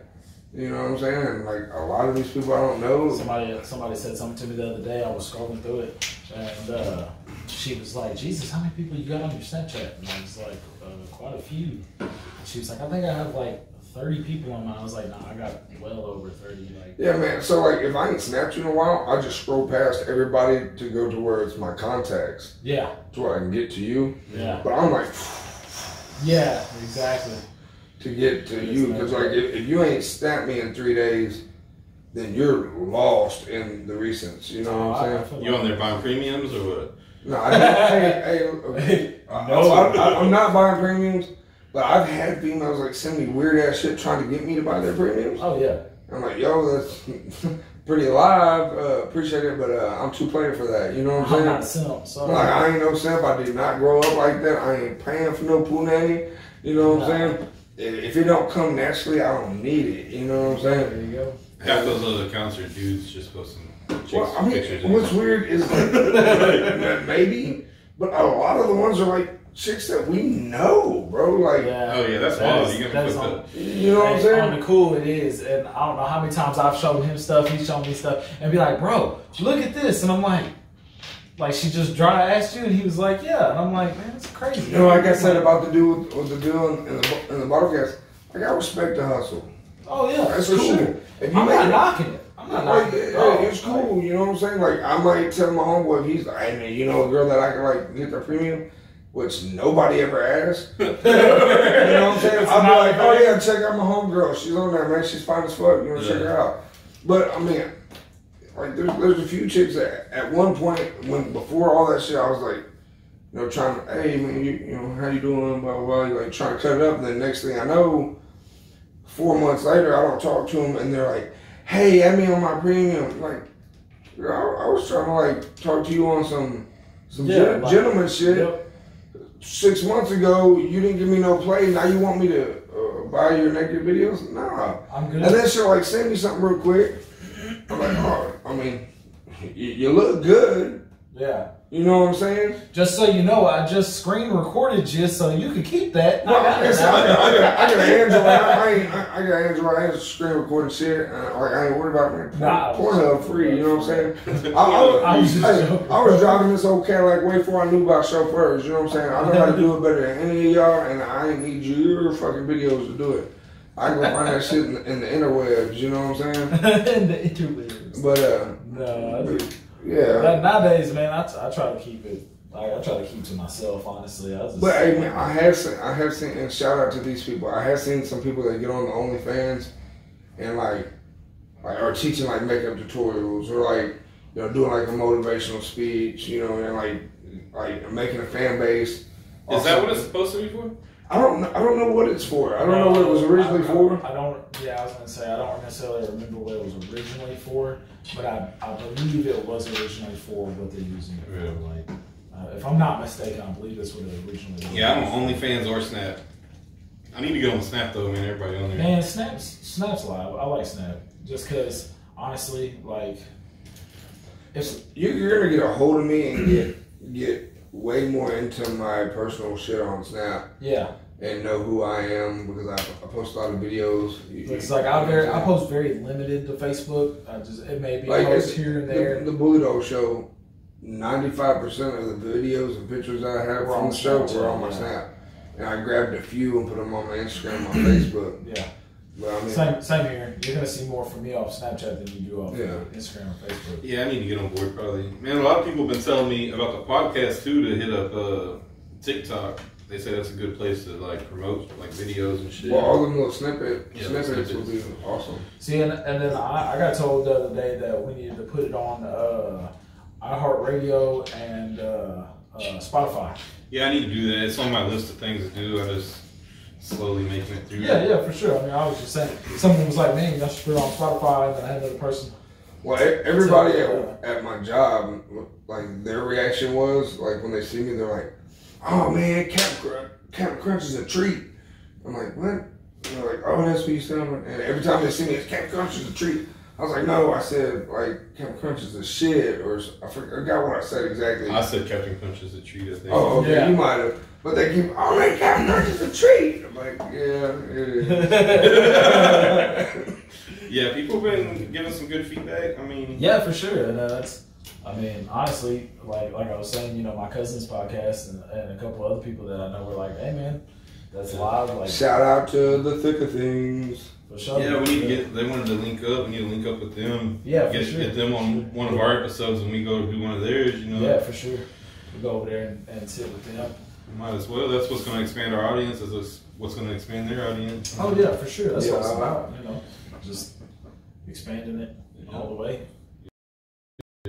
You know what I'm saying? Like a lot of these people I don't know. Somebody somebody said something to me the other day. I was scrolling through it, and uh, she was like, "Jesus, how many people you got on your Snapchat?" And I was like, uh, "Quite a few." And she was like, "I think I have like 30 people on mine." I was like, "Nah, I got well over 30." Like, Yeah, man. So like, if I ain't snapped you in a while, I just scroll past everybody to go to where it's my contacts, yeah, to where I can get to you. yeah, But I'm like. yeah, exactly. to get to you because like if, if you ain't snapped me in three days then you're lost in the recents you know what i'm oh, saying You on there buying premiums or what? no i [LAUGHS] hey, hey, okay. I, No. I, I, i'm not buying premiums but i've had females like send me weird ass shit trying to get me to buy their premiums Oh yeah, i'm like yo that's [LAUGHS] pretty live. Uh, appreciate it, but uh, I'm too plain for that. You know what I'm I'm saying? not a simp. So Like I ain't no simp. I did not grow up like that. I ain't paying for no poo nanny. You know what I'm saying? If if it don't come naturally, I don't need it. You know what I'm saying? there you go. Half those other accounts are dudes just posting chicks Well, I mean, pictures. what's weird is like, [LAUGHS] maybe, but a lot of the ones are like chicks that we know, bro. Like, Yeah. Oh yeah, that's That wild. is- You're that gonna is put on- the you know what I'm saying? On the cool it is, and I don't know how many times I've shown him stuff, he's shown me stuff, and be like, "Bro, look at this," and I'm like, like she just dry asked you, and he was like, "Yeah," and I'm like, "Man, it's crazy." You know, like I said about the dude with, with the deal in, in the in the bottle cast. Like I respect the hustle. "Oh yeah, That's for cool. sure." If you I'm make not it- knocking it. I'm not Like, knocking it. yeah, Oh, it's cool, you know what I'm saying? Like, I might tell my homeboy if he's like, hey man, you know a girl that I can like get the premium, which nobody ever asked. [LAUGHS] you know what I'm saying? I'll be like, oh yeah, check out my homegirl. She's on there, man. She's fine as fuck. You want to check her out? But I mean, like, there's there's a few chicks that at one point when before all that shit, I was like. You know, trying to, hey man, you, you know, how you doing? Blah blah blah. Like trying to cut it up, and then next thing I know, four months later, I don't talk to them, and they're like, "Hey, add me on my premium." Like, I, I was trying to like talk to you on some some Yeah, gen- like- gentleman shit. Yep. Six months ago, you didn't give me no play. Now you want me to uh, buy your naked videos? Nah. I'm good. And then she'll like send me something real quick. I'm like, oh, I mean, [LAUGHS] you, you look good. Yeah. You know what I'm saying? Just so you know, I just screen recorded you, so you can keep that. Well, I got I, got, I, got, I, I got an Android. I, I, ain't, I, I got an Android. I ain't screen recording shit. And, like I ain't worried about man. Nah, Porn, Pornhub free. You know what I'm saying? I, I, [LAUGHS] I was was, just hey. I was driving this old Cadillac way before I knew about chauffeurs. You know what I'm saying? I know how to do it better than any of y'all, and I ain't need your fucking videos to do it. I can find that shit in, the- in the interwebs. You know what I'm saying? [LAUGHS] In the interludes. But uh, No, that's- yeah. That- nowadays, man, I, t- I try to keep it. Like, I try to keep to myself. Honestly, I just. But hey, man, I have seen, I have seen, and shout out to these people. I have seen some people that get on the OnlyFans and like, like are teaching like makeup tutorials or like, you know, doing like a motivational speech, you know, and like, like making a fan base. Is that what it's supposed to be for? I don't, know, I don't know what it's for. I don't know what it was originally I, I- for. I don't. Yeah, I was gonna say I don't necessarily remember what it was originally for, but I, I believe it was originally for what they're using it Yeah. for. Like, uh, if I'm not mistaken, I believe that's what it originally. was. Yeah, I'm on OnlyFans or Snap. I need to get on Snap though, man. Everybody on there. Man, Snap's Snap's live. I like Snap just because honestly, like, if You, you're gonna get a hold of me and get get way more into my personal shit on Snap yeah, and know who I am because I, I post a lot of videos. You- it's like I very I post very limited to Facebook. I just it may be Like, post here and there. The, the Bully Dog show, 95% of the videos and pictures I have Were from on the show Snapchat, were on my yeah. Snap. And I grabbed a few and put them on my Instagram, my [CLEARS THROAT] Facebook. yeah. Well, I mean, Same, same here. You're gonna see more from me off Snapchat than you do off Yeah. Instagram or Facebook. Yeah, I need to get on board probably. Man, a lot of people have been telling me about the podcast too to hit up uh, TikTok. They say that's a good place to like promote like videos and shit. well, all them little snippet, Yeah, snippets snippets. would be awesome. See, and, and then I, I got told the other day that we needed to put it on uh, iHeartRadio and uh, uh, Spotify. yeah, I need to do that. It's on my list of things to do. I just slowly making it through. Yeah, yeah, for sure. I mean, I was just saying, someone was like, "Man, you should put it on Spotify," and then I had another person. Well, e- everybody at, at my job, like, their reaction was, like, when they see me, they're like, oh man, Captain Crunch, Captain Crunch is a treat. I'm like, what? And they're like, oh, that's what you said. And every time they see me, it's Captain Crunch is a treat. I was like, no, I said, like, Captain Crunch is a shit, or I forgot what I said exactly. I said Captain Crunch is a treat. I think. oh, okay, Yeah. you might have. But they keep, oh man, Captain Crunch is a treat. I'm like, yeah, it is. [LAUGHS] Yeah, people have been giving some good feedback. I mean, Yeah, for sure. And uh, that's, I mean, honestly, like like I was saying, you know, my cousin's podcast and, and a couple other people that I know were like, "Hey, man, that's live." Like, Shout out to the thick of things. for sure. yeah, we need to get. They wanted to link up. We need to link up with them. Yeah, for get, sure. get them on one of our episodes, and we go to do one of theirs. You know, Yeah, for sure. We go over there and, and sit with them. might as well. That's what's going to expand our audience. Is what's- what's going to expand their audience. Oh yeah, for sure. That's what it's about. You know, just expanding it all the way, Yeah,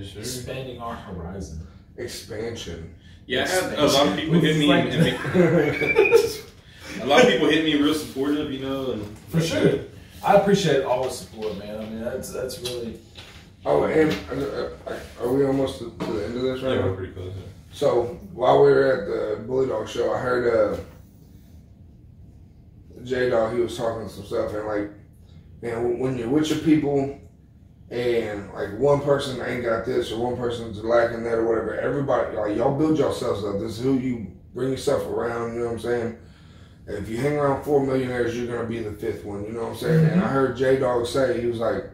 sure. expanding our horizon. Expansion. Yeah, I had a lot of people hit me. Like- And, [LAUGHS] and a lot of people hit me real supportive, you know, and For sure. I appreciate all the support, man. I mean, that's that's really Oh, and uh, uh, are we almost to, to the end of this right Yeah, now? we're pretty close. So while we were at the Bully Dog show, I heard uh, J-Dawg. He was talking some stuff, and like, man, when you're with your people, and like one person ain't got this or one person's lacking that or whatever, everybody like y'all build yourselves up. This is who you bring yourself around. You know what I'm saying? If you hang around four millionaires, you're gonna be the fifth one. You know what I'm saying? And I heard J-Dawg say he was like,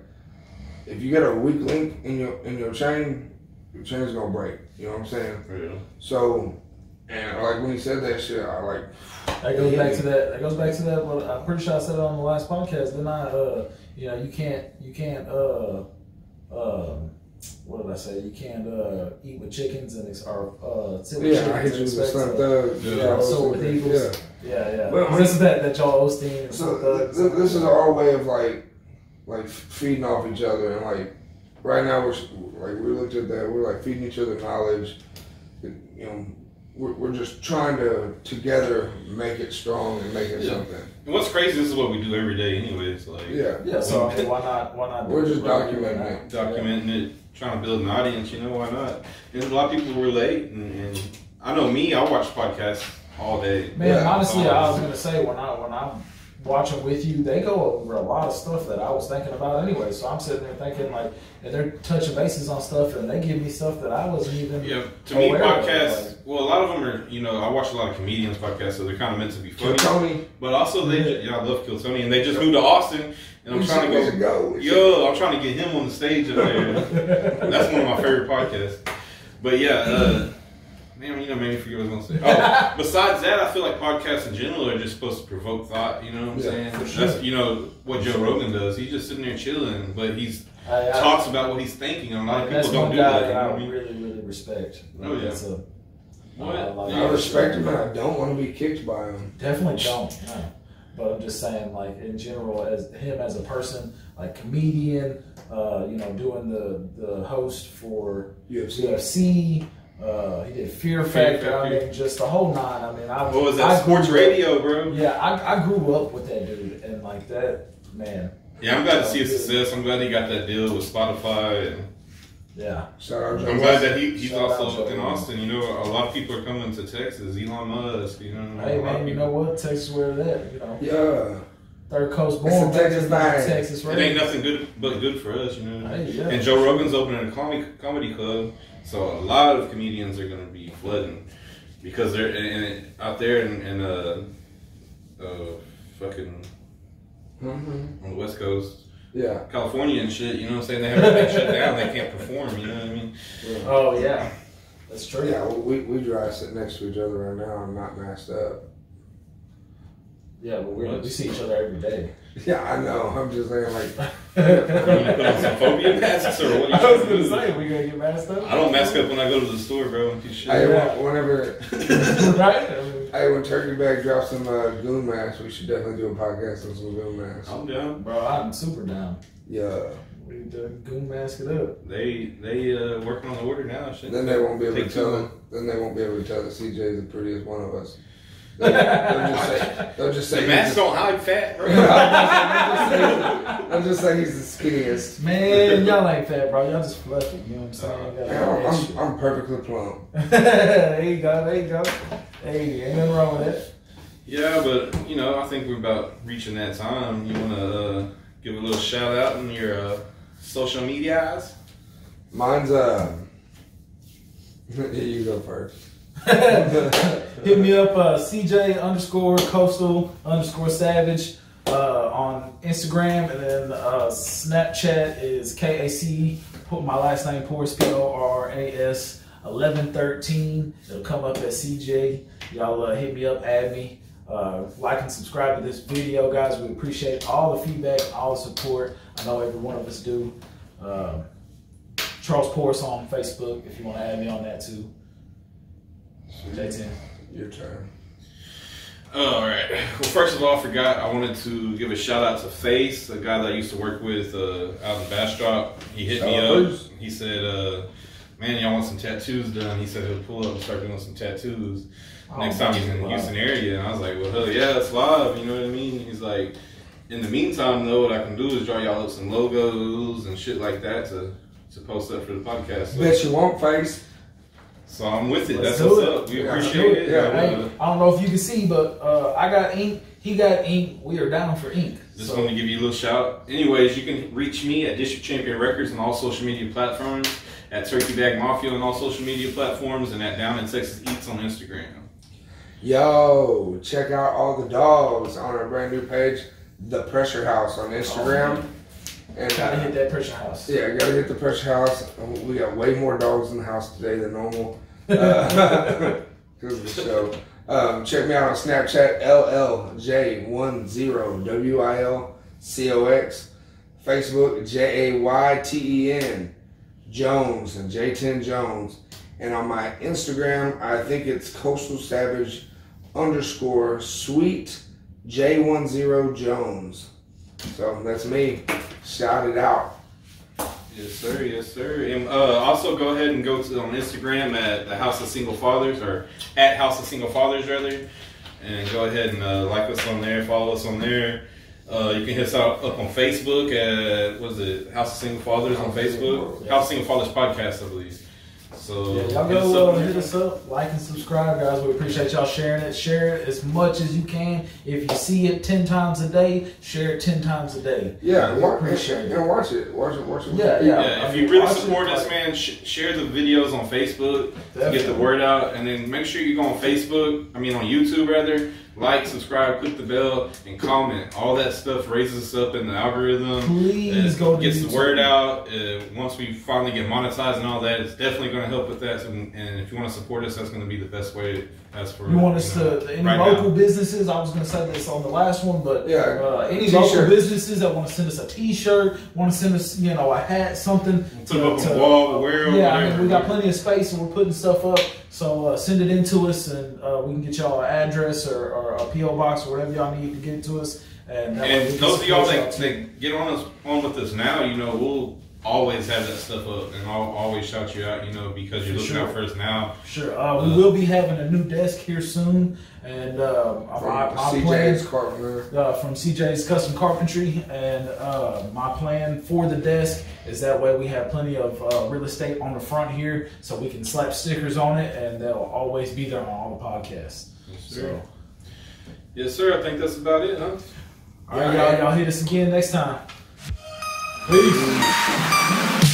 if you get a weak link in your in your chain, your chain's gonna break. You know what I'm saying? For real. So, and like when he said that shit, I like. That goes back to that. That goes back to that. Well, I'm pretty sure I said it on the last podcast. Then I, uh, you know, you can't, you can't, uh, uh, what did I say? You can't uh, eat with chickens and ex- or uh, sit with Yeah, I chickens hit you and with the expect slim thug. Yeah, all so those with things. Eagles. Yeah. Yeah, yeah. Well, this is that that y'all Osteen and So Thugs. th- this is our way of like, like feeding off each other, and like right now we're like we looked at that. We're like feeding each other knowledge. You know, we're, we're just trying to together make it strong and make it Yeah. something. And what's crazy? This is what we do every day, anyways. Like Yeah. Yeah, so I mean, why not? Why not? We're just documenting it. now? documenting it, trying to build an audience. You know why not? And a lot of people relate, and, and I know me. I watch podcasts all day. Man, Yeah. honestly, I was um, gonna say when I when I'm watching with you, they go over a lot of stuff that I was thinking about anyway. So I'm sitting there thinking like, and they're touching bases on stuff, and they give me stuff that I wasn't even. Yeah, to me, Aware of, podcasts. like- well, a lot of them are. You know, I watch a lot of comedians podcasts, so they're kind of meant to be Kill funny. Tony. But also, they ju- yeah, I love Kill Tony, and they just moved to Austin, and I'm we trying to go. go. We should- Yo, I'm trying to get him on the stage up there. [LAUGHS] That's one of my favorite podcasts. But yeah, uh, man, you know, made me forget what I was gonna say. Oh, besides that, I feel like podcasts in general are just supposed to provoke thought. You know what I'm Yeah, saying? for sure. That's you know what Joe Rogan does. He's just sitting there chilling, but he's I, I, talks about what he's thinking. And a lot of people don't do guy that. that You know I what I really, really respect. Oh, yeah. That's a, What? I like I respect him, and I don't want to be kicked by him. Definitely don't. No. But I'm just saying, like in general, as him as a person, like comedian, uh, you know, doing the the host for UFC. UFC. Uh, he did Fear Factor. I mean, just the whole nine. I mean, I What was I that? Sports grew up- radio, bro. Yeah, I, I grew up with that dude, and like that man. Yeah, I'm glad to see his success. I'm glad he got that deal with Spotify, and Yeah, Shout out, I'm glad that he, he's Shout also Joe in Rogan. Austin. You know, a lot of people are coming to Texas. Elon Musk, you know. hey a lot of man, you know what? Texas where it at? You know, Yeah. third coast It's a born, Texas vibe. Texas It right? ain't nothing good but good for us, you know. Hey, yeah. And Joe Rogan's opening a comedy comedy club, so a lot of comedians are gonna be flooding because they're and, and out there in, in uh, uh, fucking hmm on the West Coast, Yeah. California and shit. You know what I'm saying? They have everything shut down. They can't perform. You know what I mean? Oh yeah, that's true. Yeah, we, we drive sitting next to each other right now. I'm not masked up. Yeah, but we we see each other every day. Yeah, I know. I'm just saying, like, You gonna put on some phobia masks or what? You I was gonna say we gonna get masked up. I don't mask up when I go to the store, bro. I'm too shit. hey, Yeah. wh- whenever, [LAUGHS] right? I mean, hey, when Turkey Bag drops some uh, goon masks, we should definitely do a podcast on some goon masks. I'm down. bro, I'm super down. Yeah. We need to goon mask it up. They they uh, working on the order now. and Shit. Then they won't be able to tell. two. Them, then they won't be able to tell that CJ is the prettiest one of us. They'll, they'll just say. They'll just say. The he's masks the- don't hide fat, bro. [LAUGHS] They'll just saying he's the skinniest. Man, y'all ain't fat, bro. Y'all just fluffy. You know what I'm saying? Y'all Man, got I'm, I'm, I'm perfectly plump. [LAUGHS] there you go. There you go. Hey, ain't nothing wrong with it. Yeah, but you know, I think we're about reaching that time. You want to uh, give a little shout out on your uh, social medias? Mine's uh. [LAUGHS] you go first. [LAUGHS] Hit me up, uh, CJ underscore coastal underscore savage uh, on Instagram, and then uh, Snapchat is KAC. Put my last name Porras P O R A S eleven thirteen. It'll come up as CJ. Y'all uh, hit me up, add me. Uh, like and subscribe to this video, guys. We appreciate all the feedback, all the support. I know every one of us do. Um, Charles Porras on Facebook if you want to add me on that too. Jay10. Your turn. All right. Well, first of all, I forgot. I wanted to give a shout out to Face, a guy that I used to work with uh, out in Bastrop. He hit me Shout out, up. Bruce. He said, uh, "Man, y'all want some tattoos done?" He said he'll pull up and start doing some tattoos next time he's in the Houston area. And I was like, "Well, hell yeah, it's live." You know what I mean? He's like, "In the meantime, though, what I can do is draw y'all up some logos and shit like that to to post up for the podcast. So, Bet you won't face. So I'm with it. Let's That's do what's it. up. We Yeah, appreciate it. yeah, And, Hey, uh, I don't know if you can see, but uh, I got ink. He got ink. We are down for ink. Just So- wanted to give you a little shout. Anyways, you can reach me at District Champion Records on all social media platforms, at Turkey Bag Mafia on all social media platforms, and at Down in Texas Eats on Instagram. Yo, check out all the dogs on our brand new page, The Pressure House on Instagram. And Gotta hit that pressure house. yeah, gotta hit the Pressure House. We got way more dogs in the house today than normal. [LAUGHS] Uh, [LAUGHS] Because of the show. Um, check me out on Snapchat, LLJ10WILCOX. Facebook, J A Y T E N Jones and Jay10 Jones. And on my Instagram, I think it's Coastal Savage underscore sweet Jay10 Jones. So that's me. Shout it out. Yes, sir. Yes, sir. And uh, also go ahead and go to on Instagram at the House of Single Fathers or at House of Single Fathers rather, and go ahead and uh, like us on there, follow us on there. Uh, you can hit us out up on Facebook at what is it House of Single Fathers on House Single Facebook, Fathers. House of Single Fathers podcast, I believe. So Yeah, y'all hit go up uh, hit us up, like and subscribe, guys. We appreciate y'all sharing it. Share it as much as you can. If you see it ten times a day, share it ten times a day. Yeah, We wa- appreciate it. and watch it. Watch it. Watch it. Yeah, yeah. Yeah, if you really support us, like- man, sh- share the videos on Facebook to get the word out, and then make sure you go on Facebook. I mean, on YouTube rather. Like, subscribe, click the bell, and comment. All that stuff raises us up in the algorithm. Please It go to gets YouTube. the word out. Uh, once we finally get monetized and all that, it's definitely going to help with that. So, and if you want to support us, that's going to be the best way. As for You want us know, to any right local now. businesses? I was going to say this on the last one, but Yeah, uh, any t-shirt. local businesses that want to send us a T-shirt, want to send us you know a hat, something. to, it up on to- the wall, wear Yeah, I mean we got plenty of space and we're putting stuff up. So uh, send it in to us and uh, we can get y'all an address or, or a PO box or whatever y'all need to get to us. And, that way we And those of y'all that, that get on us on with us now, you know, we'll always have that stuff up, and I'll always shout you out, you know, because you're For looking sure. out for us now. Sure. Uh, we will be having a new desk here soon, and uh, From my, my CJ's plans Carpenter. uh, from CJ's Custom Carpentry, and uh, my plan for the desk is that way we have plenty of uh, real estate on the front here, so we can slap stickers on it, and they'll always be there on all the podcasts. Yes, So, sir. Yes, sir. I think that's about it, huh? all right, y'all, y'all hit us again next time. Peace.